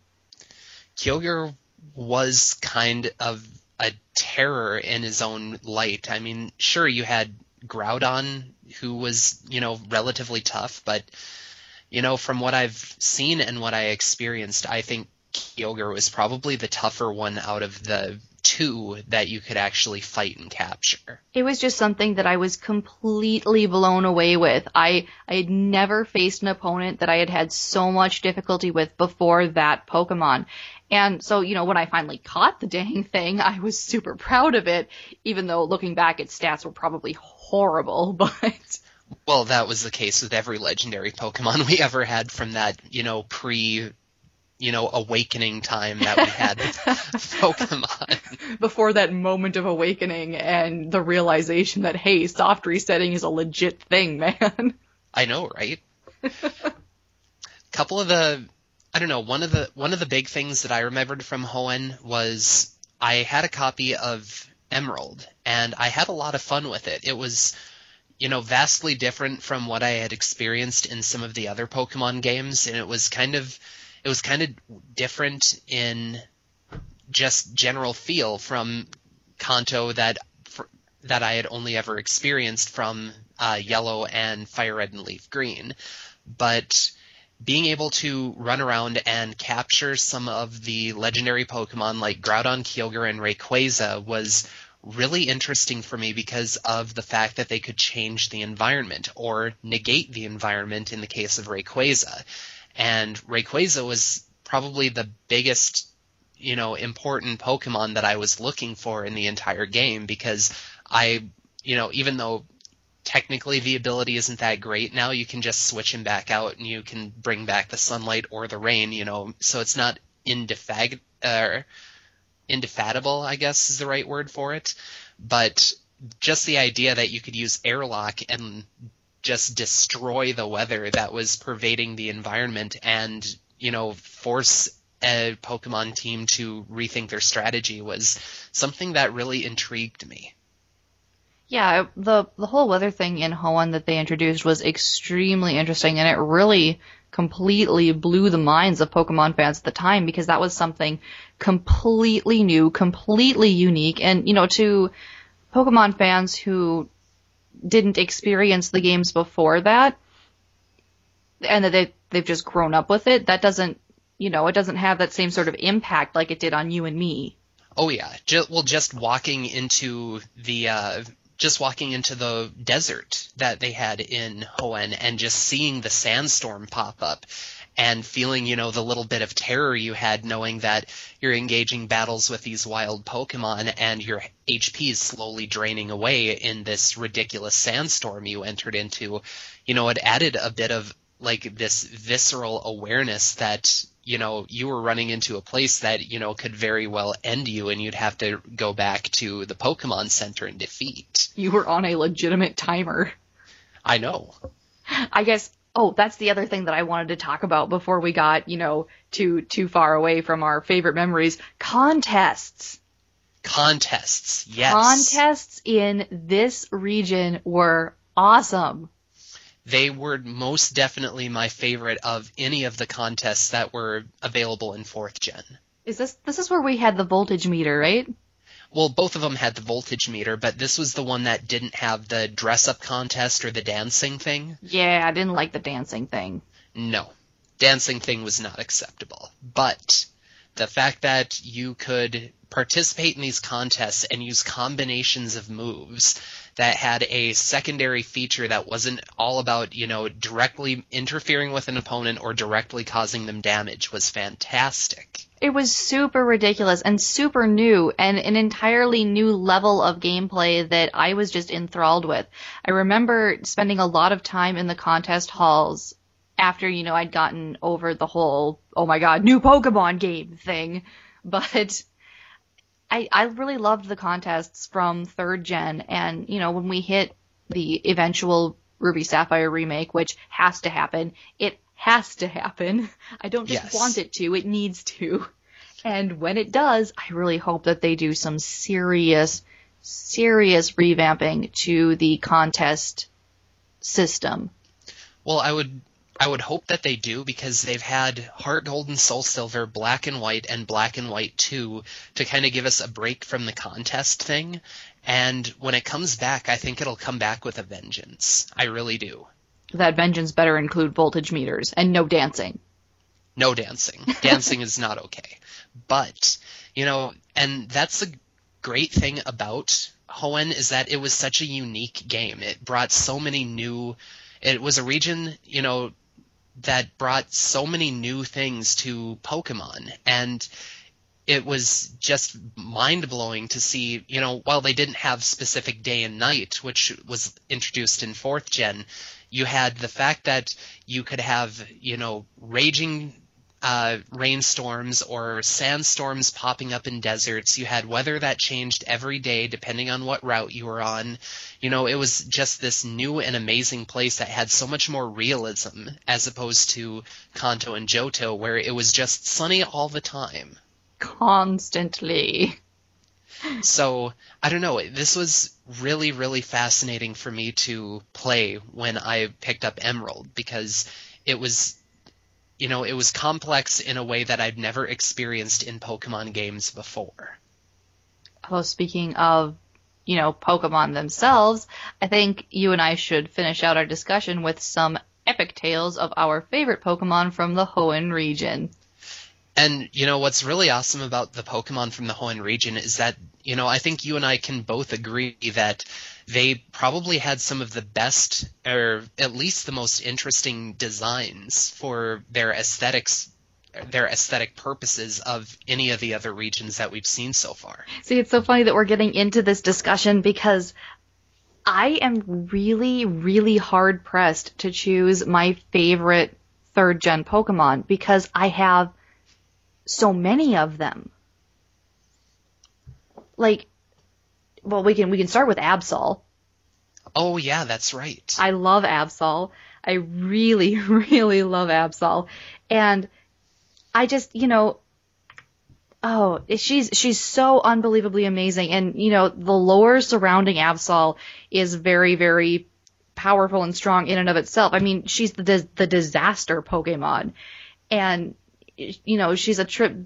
[SPEAKER 4] Kyogre was kind of a terror in his own light. I mean, sure, you had Groudon, who was, you know, relatively tough, but, you know, from what I've seen and what I experienced, I think Kyogre was probably the tougher one out of the two that you could actually fight and capture.
[SPEAKER 3] It was just something that I was completely blown away with. I I had never faced an opponent that I had had so much difficulty with before that Pokemon. And so, you know, when I finally caught the dang thing, I was super proud of it, even though looking back its stats were probably horrible, but
[SPEAKER 4] Well, that was the case with every legendary Pokemon we ever had from that, you know, pre you know, awakening time that we had with Pokemon.
[SPEAKER 3] before that moment of awakening and the realization that hey, soft resetting is a legit thing, man.
[SPEAKER 4] I know, right? A couple of the I don't know, one of the one of the big things that I remembered from Hoenn was I had a copy of Emerald and I had a lot of fun with it. It was you know, vastly different from what I had experienced in some of the other Pokemon games and it was kind of it was kind of different in just general feel from Kanto that that I had only ever experienced from uh, Yellow and Fire Red and Leaf Green, but being able to run around and capture some of the legendary Pokemon like Groudon, Kyogre, and Rayquaza was really interesting for me because of the fact that they could change the environment or negate the environment in the case of Rayquaza. And Rayquaza was probably the biggest, you know, important Pokemon that I was looking for in the entire game because I, you know, even though technically the ability isn't that great now, you can just switch him back out and you can bring back the sunlight or the rain, you know, so it's not indefag uh, indefatigable, I guess is the right word for it. But just the idea that you could use airlock and just destroy the weather that was pervading the environment and, you know, force a Pokemon team to rethink their strategy was something that really intrigued me.
[SPEAKER 3] Yeah, the the whole weather thing in Hoenn that they introduced was extremely interesting and it really completely blew the minds of Pokemon fans at the time because that was something completely new, completely unique and you know to Pokemon fans who didn't experience the games before that and that they they've just grown up with it, that doesn't you know, it doesn't have that same sort of impact like it did on you and me.
[SPEAKER 4] Oh yeah, well, just walking into the uh, just walking into the desert that they had in Hoenn and just seeing the sandstorm pop up and feeling, you know, the little bit of terror you had knowing that you're engaging battles with these wild Pokemon and your HP is slowly draining away in this ridiculous sandstorm you entered into, you know, it added a bit of like this visceral awareness that you know you were running into a place that you know could very well end you and you'd have to go back to the pokemon center and defeat
[SPEAKER 3] you were on a legitimate timer
[SPEAKER 4] i know
[SPEAKER 3] i guess Oh, that's the other thing that I wanted to talk about before we got, you know, too too far away from our favorite memories. Contests.
[SPEAKER 4] Contests, yes.
[SPEAKER 3] Contests in this region were awesome.
[SPEAKER 4] They were most definitely my favorite of any of the contests that were available in fourth gen.
[SPEAKER 3] Is this this is where we had the voltage meter, right?
[SPEAKER 4] well, both of them had the voltage meter, but this was the one that didn't have the dress up contest or the dancing thing.
[SPEAKER 3] Yeah, I didn't like the dancing thing.
[SPEAKER 4] No. Dancing thing was not acceptable. But the fact that you could participate in these contests and use combinations of moves that had a secondary feature that wasn't all about, you know, directly interfering with an opponent or directly causing them damage was fantastic.
[SPEAKER 3] It was super ridiculous and super new and an entirely new level of gameplay that I was just enthralled with. I remember spending a lot of time in the contest halls after, you know, I'd gotten over the whole, oh my god, new Pokemon game thing. But I, I really loved the contests from third gen and, you know, when we hit the eventual Ruby Sapphire remake, which has to happen, it has to happen. I don't just
[SPEAKER 4] Yes.
[SPEAKER 3] want it to, it needs to. And when it does, I really hope that they do some serious, serious revamping to the contest system.
[SPEAKER 4] Well, I would I would hope that they do because they've had Heart Gold and Soul Silver, Black and White, and Black and White 2 to kind of give us a break from the contest thing. And when it comes back, I think it'll come back with a vengeance. I really do.
[SPEAKER 3] That vengeance better include voltage meters and no dancing.
[SPEAKER 4] No dancing. Dancing is not okay. But, you know, and that's the great thing about Hoenn is that it was such a unique game. It brought so many new, it was a region, you know, that brought so many new things to Pokemon. And it was just mind blowing to see, you know, while they didn't have specific day and night, which was introduced in fourth gen, you had the fact that you could have, you know, raging uh, rainstorms or sandstorms popping up in deserts. You had weather that changed every day depending on what route you were on. You know, it was just this new and amazing place that had so much more realism as opposed to Kanto and Johto, where it was just sunny all the time.
[SPEAKER 3] Constantly.
[SPEAKER 4] So, I don't know, this was really, really fascinating for me to play when I picked up Emerald because it was, you know, it was complex in a way that I'd never experienced in Pokemon games before.
[SPEAKER 3] Well, speaking of, you know, Pokemon themselves, I think you and I should finish out our discussion with some epic tales of our favorite Pokemon from the Hoenn region.
[SPEAKER 4] And, you know, what's really awesome about the Pokemon from the Hoenn region is that, you know, I think you and I can both agree that they probably had some of the best, or at least the most interesting designs for their aesthetics, their aesthetic purposes of any of the other regions that we've seen so far.
[SPEAKER 3] See, it's so funny that we're getting into this discussion because I am really, really hard pressed to choose my favorite third gen Pokemon because I have so many of them. Like, well, we can we can start with Absol.
[SPEAKER 4] Oh yeah, that's right.
[SPEAKER 3] I love Absol. I really, really love Absol. And I just, you know, oh, she's, she's so unbelievably amazing. And, you know, the lore surrounding Absol is very, very powerful and strong in and of itself. I mean, she's the, the disaster Pokemon. And, you know, she's a trip,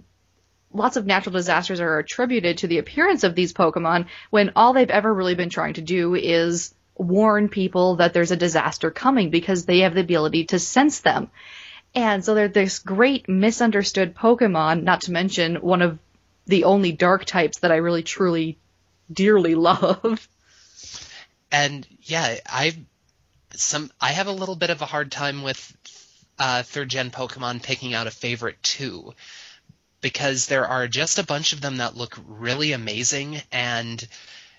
[SPEAKER 3] lots of natural disasters are attributed to the appearance of these Pokemon when all they've ever really been trying to do is warn people that there's a disaster coming because they have the ability to sense them. And so they're this great misunderstood Pokemon, not to mention one of the only dark types that I really truly dearly love.
[SPEAKER 4] And yeah, I some I have a little bit of a hard time with uh, third gen Pokemon picking out a favorite too, because there are just a bunch of them that look really amazing, and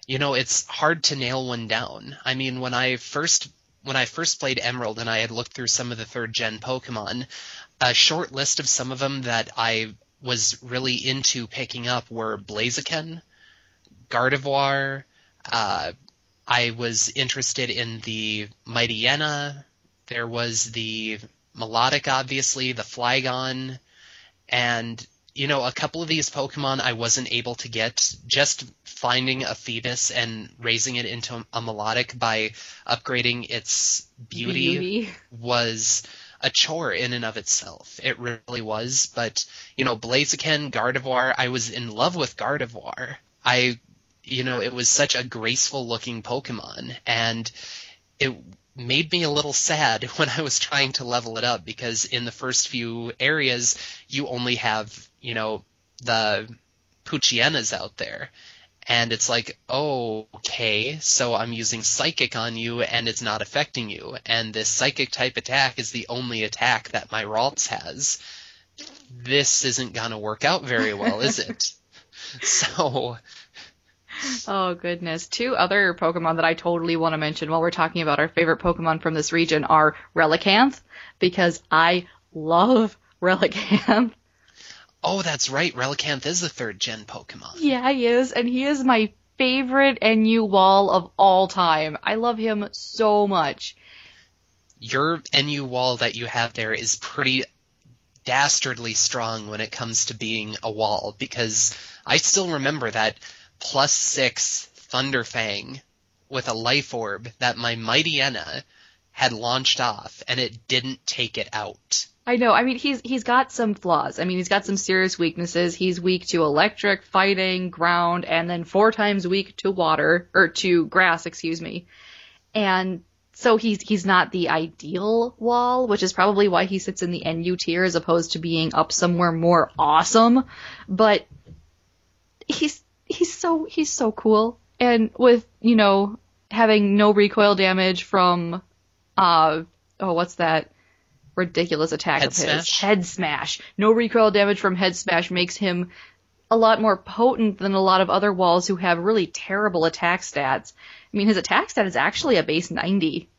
[SPEAKER 4] you know it's hard to nail one down. I mean, when I first when I first played Emerald and I had looked through some of the third gen Pokemon, a short list of some of them that I was really into picking up were Blaziken, Gardevoir. Uh, I was interested in the Mightyena. There was the Milotic, obviously, the Flygon, and you know, a couple of these Pokemon I wasn't able to get. Just finding a Feebas and raising it into a Milotic by upgrading its beauty,
[SPEAKER 3] Beauty.
[SPEAKER 4] was a chore in and of itself. It really was. But, you know, Blaziken, Gardevoir, I was in love with Gardevoir. I, you know, it was such a graceful looking Pokemon. And it made me a little sad when I was trying to level it up because in the first few areas, you only have, you know, the Poochyenas out there. And it's like, oh, okay, so I'm using psychic on you and it's not affecting you. And this psychic type attack is the only attack that my Ralts has. This isn't gonna work out very well, is it? So,
[SPEAKER 3] Oh goodness. Two other Pokemon that I totally want to mention while we're talking about our favorite Pokemon from this region are Relicanth, because I love Relicanth.
[SPEAKER 4] Oh, that's right, Relicanth is the third gen Pokemon.
[SPEAKER 3] Yeah, he is, and he is my favorite NU wall of all time. I love him so much.
[SPEAKER 4] Your NU wall that you have there is pretty dastardly strong when it comes to being a wall because I still remember that plus six Thunderfang with a life orb that my Mightyena had launched off and it didn't take it out.
[SPEAKER 3] I know. I mean, he's he's got some flaws. I mean, he's got some serious weaknesses. He's weak to electric, fighting, ground, and then four times weak to water or to grass, excuse me. And so he's he's not the ideal wall, which is probably why he sits in the NU tier as opposed to being up somewhere more awesome. But he's he's so he's so cool. And with, you know, having no recoil damage from uh oh, what's that? Ridiculous attack
[SPEAKER 4] Head
[SPEAKER 3] of his.
[SPEAKER 4] smash?
[SPEAKER 3] Head smash. No recoil damage from head smash makes him a lot more potent than a lot of other walls who have really terrible attack stats. I mean, his attack stat is actually a base 90.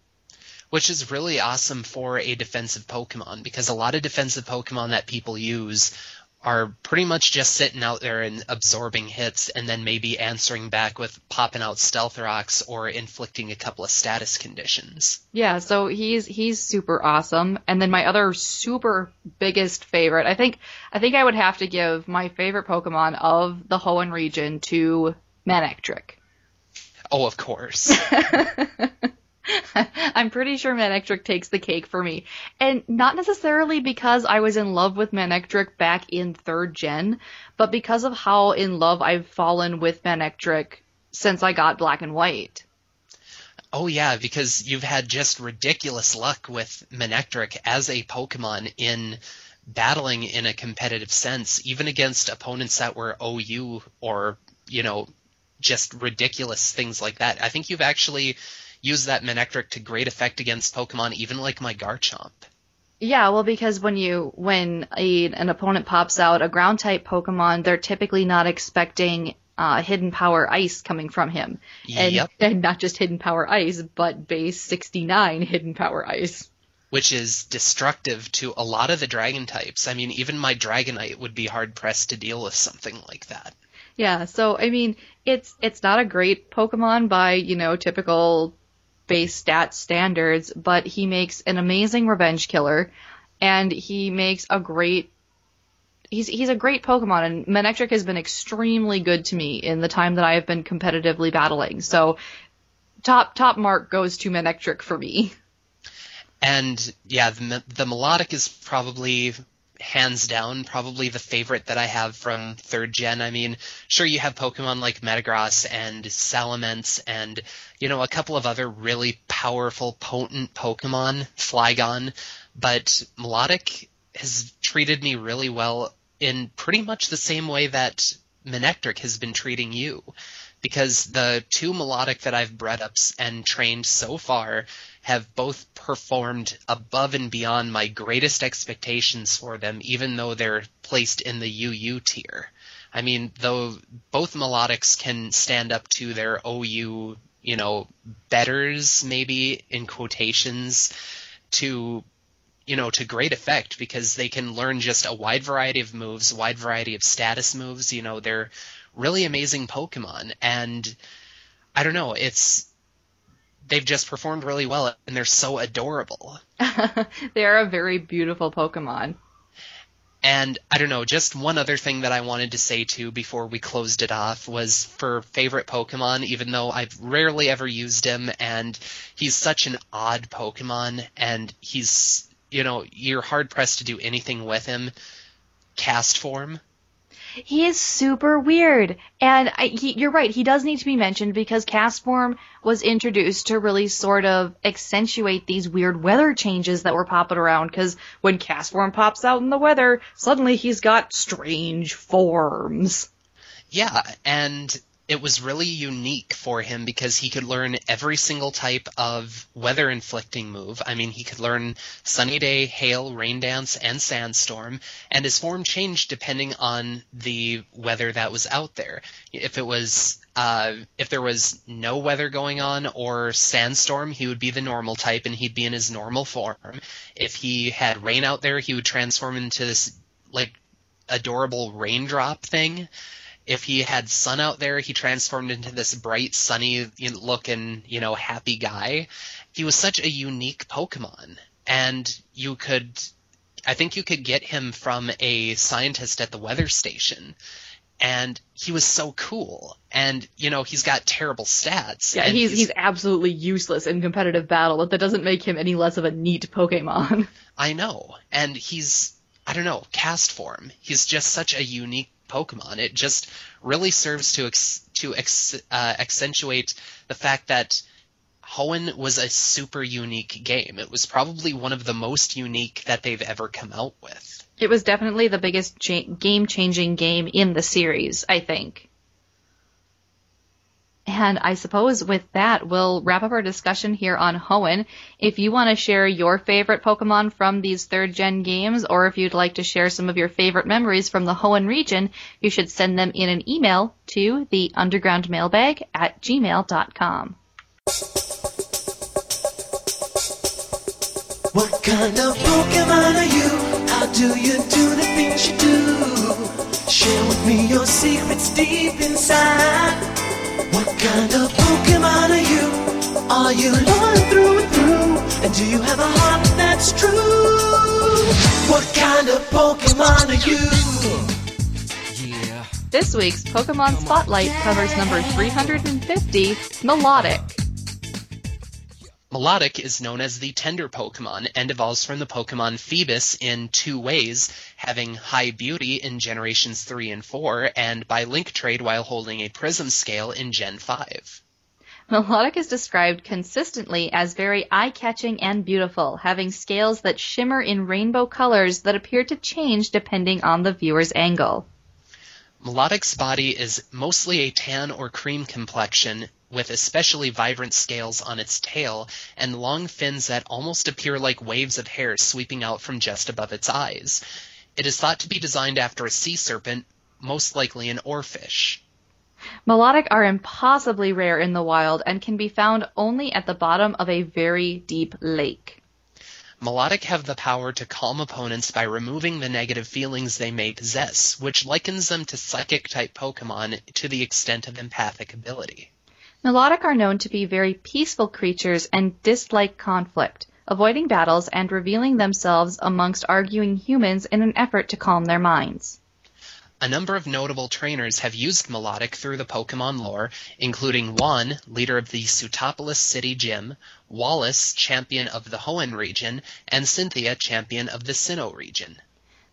[SPEAKER 4] Which is really awesome for a defensive Pokemon because a lot of defensive Pokemon that people use are pretty much just sitting out there and absorbing hits and then maybe answering back with popping out stealth rocks or inflicting a couple of status conditions.
[SPEAKER 3] Yeah, so he's he's super awesome. And then my other super biggest favorite, I think I think I would have to give my favorite Pokemon of the Hoenn region to Manectric.
[SPEAKER 4] Oh, of course.
[SPEAKER 3] I'm pretty sure Manectric takes the cake for me. And not necessarily because I was in love with Manectric back in third gen, but because of how in love I've fallen with Manectric since I got black and white.
[SPEAKER 4] Oh yeah, because you've had just ridiculous luck with Manectric as a Pokemon in battling in a competitive sense, even against opponents that were OU or, you know, just ridiculous things like that. I think you've actually used that Manectric to great effect against Pokemon even like my Garchomp.
[SPEAKER 3] Yeah, well, because when you when a, an opponent pops out a ground type Pokemon, they're typically not expecting uh, hidden power ice coming from him, and,
[SPEAKER 4] Yep.
[SPEAKER 3] and not just hidden power ice, but base 69 hidden power ice.
[SPEAKER 4] which is destructive to a lot of the dragon types. I mean, even my Dragonite would be hard pressed to deal with something like that.
[SPEAKER 3] Yeah, so I mean, it's it's not a great Pokemon by you know typical base stat standards, but he makes an amazing revenge killer, and he makes a great. He's he's a great Pokemon, and Manectric has been extremely good to me in the time that I have been competitively battling. So, top top mark goes to Manectric for me.
[SPEAKER 4] And yeah, the, the Milotic is probably hands down probably the favorite that I have from third gen. I mean, sure you have Pokemon like Metagross and Salamence and you know a couple of other really powerful, potent Pokemon, Flygon, but Milotic has treated me really well in pretty much the same way that Manectric has been treating you. Because the two Milotic that I've bred up and trained so far have both performed above and beyond my greatest expectations for them, even though they're placed in the UU tier. I mean, though both Milotics can stand up to their OU, you know, betters, maybe in quotations, to you know, to great effect because they can learn just a wide variety of moves, wide variety of status moves. You know, they're really amazing Pokemon, and I don't know, it's they've just performed really well, and they're so adorable.
[SPEAKER 3] they are a very beautiful Pokemon.
[SPEAKER 4] And I don't know, just one other thing that I wanted to say too before we closed it off was for favorite Pokemon, even though I've rarely ever used him and he's such an odd Pokemon and he's, you know, you're hard pressed to do anything with him. Castform.
[SPEAKER 3] He is super weird, and I, he, you're right. He does need to be mentioned because Castform was introduced to really sort of accentuate these weird weather changes that were popping around. Because when Castform pops out in the weather, suddenly he's got strange forms.
[SPEAKER 4] Yeah, and it was really unique for him because he could learn every single type of weather inflicting move. I mean, he could learn Sunny Day, Hail, Rain Dance, and Sandstorm, and his form changed depending on the weather that was out there. If it was uh, if there was no weather going on or sandstorm, he would be the normal type and he'd be in his normal form. If he had rain out there, he would transform into this like adorable raindrop thing if he had sun out there, he transformed into this bright, sunny looking, you know, happy guy. He was such a unique Pokemon. And you could, I think you could get him from a scientist at the weather station. And he was so cool. And, you know, he's got terrible stats.
[SPEAKER 3] Yeah, he's, he's, he's absolutely useless in competitive battle, but that doesn't make him any less of a neat Pokemon.
[SPEAKER 4] I know. And he's, I don't know Castform. He's just such a unique Pokemon. It just really serves to ex- to ex- uh, accentuate the fact that Hoenn was a super unique game. It was probably one of the most unique that they've ever come out with.
[SPEAKER 3] It was definitely the biggest cha- game-changing game in the series, I think. And I suppose with that, we'll wrap up our discussion here on Hoenn. If you want to share your favorite Pokemon from these third gen games, or if you'd like to share some of your favorite memories from the Hoenn region, you should send them in an email to the undergroundmailbag at gmail.com.
[SPEAKER 5] What kind of Pokemon are you? How do you do the things you do? Share with me your secrets deep inside. What kind of Pokemon are you? Are you loyal through and through? And do you have a heart that's true? What kind of Pokemon are you?
[SPEAKER 3] Yeah. This week's Pokemon Spotlight covers number 350, Milotic.
[SPEAKER 4] Milotic is known as the tender Pokemon and evolves from the Pokemon Feebas in two ways, having high beauty in generations 3 and 4 and by link trade while holding a prism scale in Gen 5.
[SPEAKER 3] Milotic is described consistently as very eye-catching and beautiful, having scales that shimmer in rainbow colors that appear to change depending on the viewer's angle.
[SPEAKER 4] Milotic's body is mostly a tan or cream complexion with especially vibrant scales on its tail and long fins that almost appear like waves of hair sweeping out from just above its eyes. It is thought to be designed after a sea serpent, most likely an oarfish.
[SPEAKER 3] Milotic are impossibly rare in the wild and can be found only at the bottom of a very deep lake.
[SPEAKER 4] Milotic have the power to calm opponents by removing the negative feelings they may possess, which likens them to psychic type Pokemon to the extent of empathic ability.
[SPEAKER 3] Milotic are known to be very peaceful creatures and dislike conflict, avoiding battles and revealing themselves amongst arguing humans in an effort to calm their minds.
[SPEAKER 4] A number of notable trainers have used Milotic through the Pokemon lore, including Juan, leader of the Sootopolis City Gym, Wallace, champion of the Hoenn region, and Cynthia, champion of the Sinnoh region.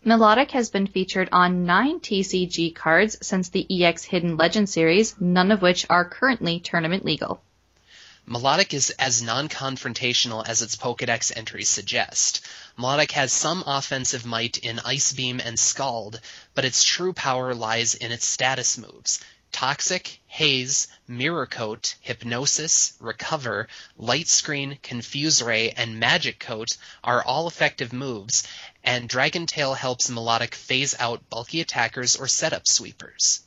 [SPEAKER 3] Milotic has been featured on nine TCG cards since the EX Hidden Legend series, none of which are currently tournament legal.
[SPEAKER 4] Milotic is as non-confrontational as its Pokedex entries suggest. Milotic has some offensive might in Ice Beam and Scald, but its true power lies in its status moves. Toxic, Haze, Mirror Coat, Hypnosis, Recover, Light Screen, Confuse Ray, and Magic Coat are all effective moves, and Dragon Tail helps Milotic phase out bulky attackers or setup sweepers.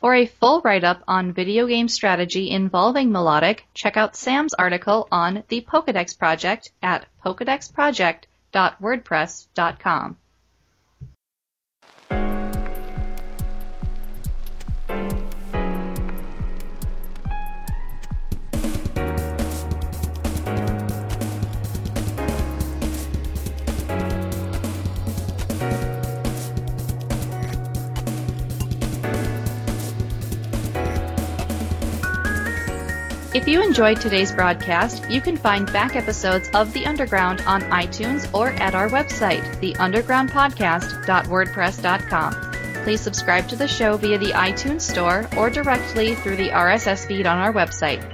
[SPEAKER 3] For a full write-up on video game strategy involving Milotic, check out Sam's article on the Pokedex Project at pokedexproject.wordpress.com. If you enjoyed today's broadcast, you can find back episodes of The Underground on iTunes or at our website, theundergroundpodcast.wordpress.com. Please subscribe to the show via the iTunes Store or directly through the RSS feed on our website.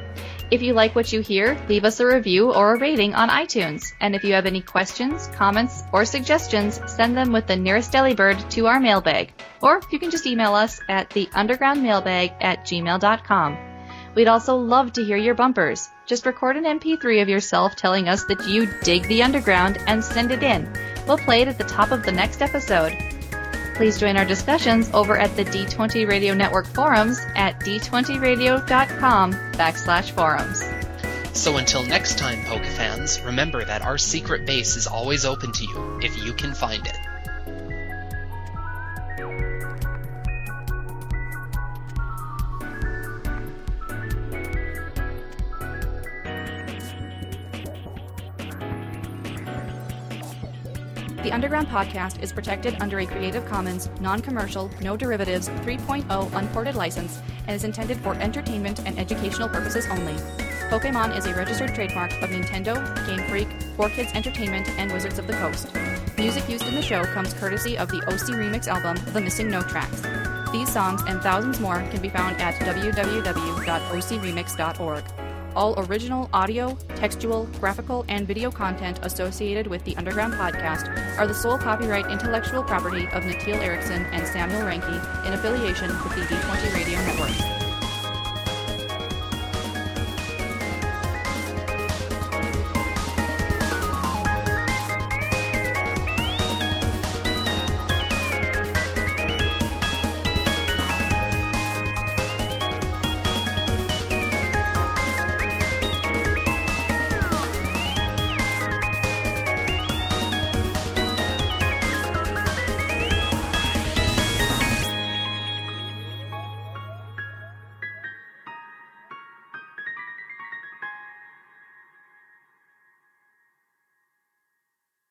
[SPEAKER 3] If you like what you hear, leave us a review or a rating on iTunes. And if you have any questions, comments, or suggestions, send them with the nearest delibird to our mailbag. Or you can just email us at theundergroundmailbag at gmail.com. We'd also love to hear your bumpers. Just record an MP3 of yourself telling us that you dig the underground and send it in. We'll play it at the top of the next episode. Please join our discussions over at the D20 Radio Network forums at d20radio.com backslash forums.
[SPEAKER 4] So until next time, Poke fans, remember that our secret base is always open to you if you can find it.
[SPEAKER 6] The Underground Podcast is protected under a Creative Commons, non commercial, no derivatives 3.0 unported license and is intended for entertainment and educational purposes only. Pokemon is a registered trademark of Nintendo, Game Freak, 4Kids Entertainment, and Wizards of the Coast. Music used in the show comes courtesy of the OC Remix album, The Missing No Tracks. These songs and thousands more can be found at www.ocremix.org. All original audio, textual, graphical, and video content associated with the Underground Podcast are the sole copyright intellectual property of Natil Erickson and Samuel Ranke in affiliation with the D20 Radio Network.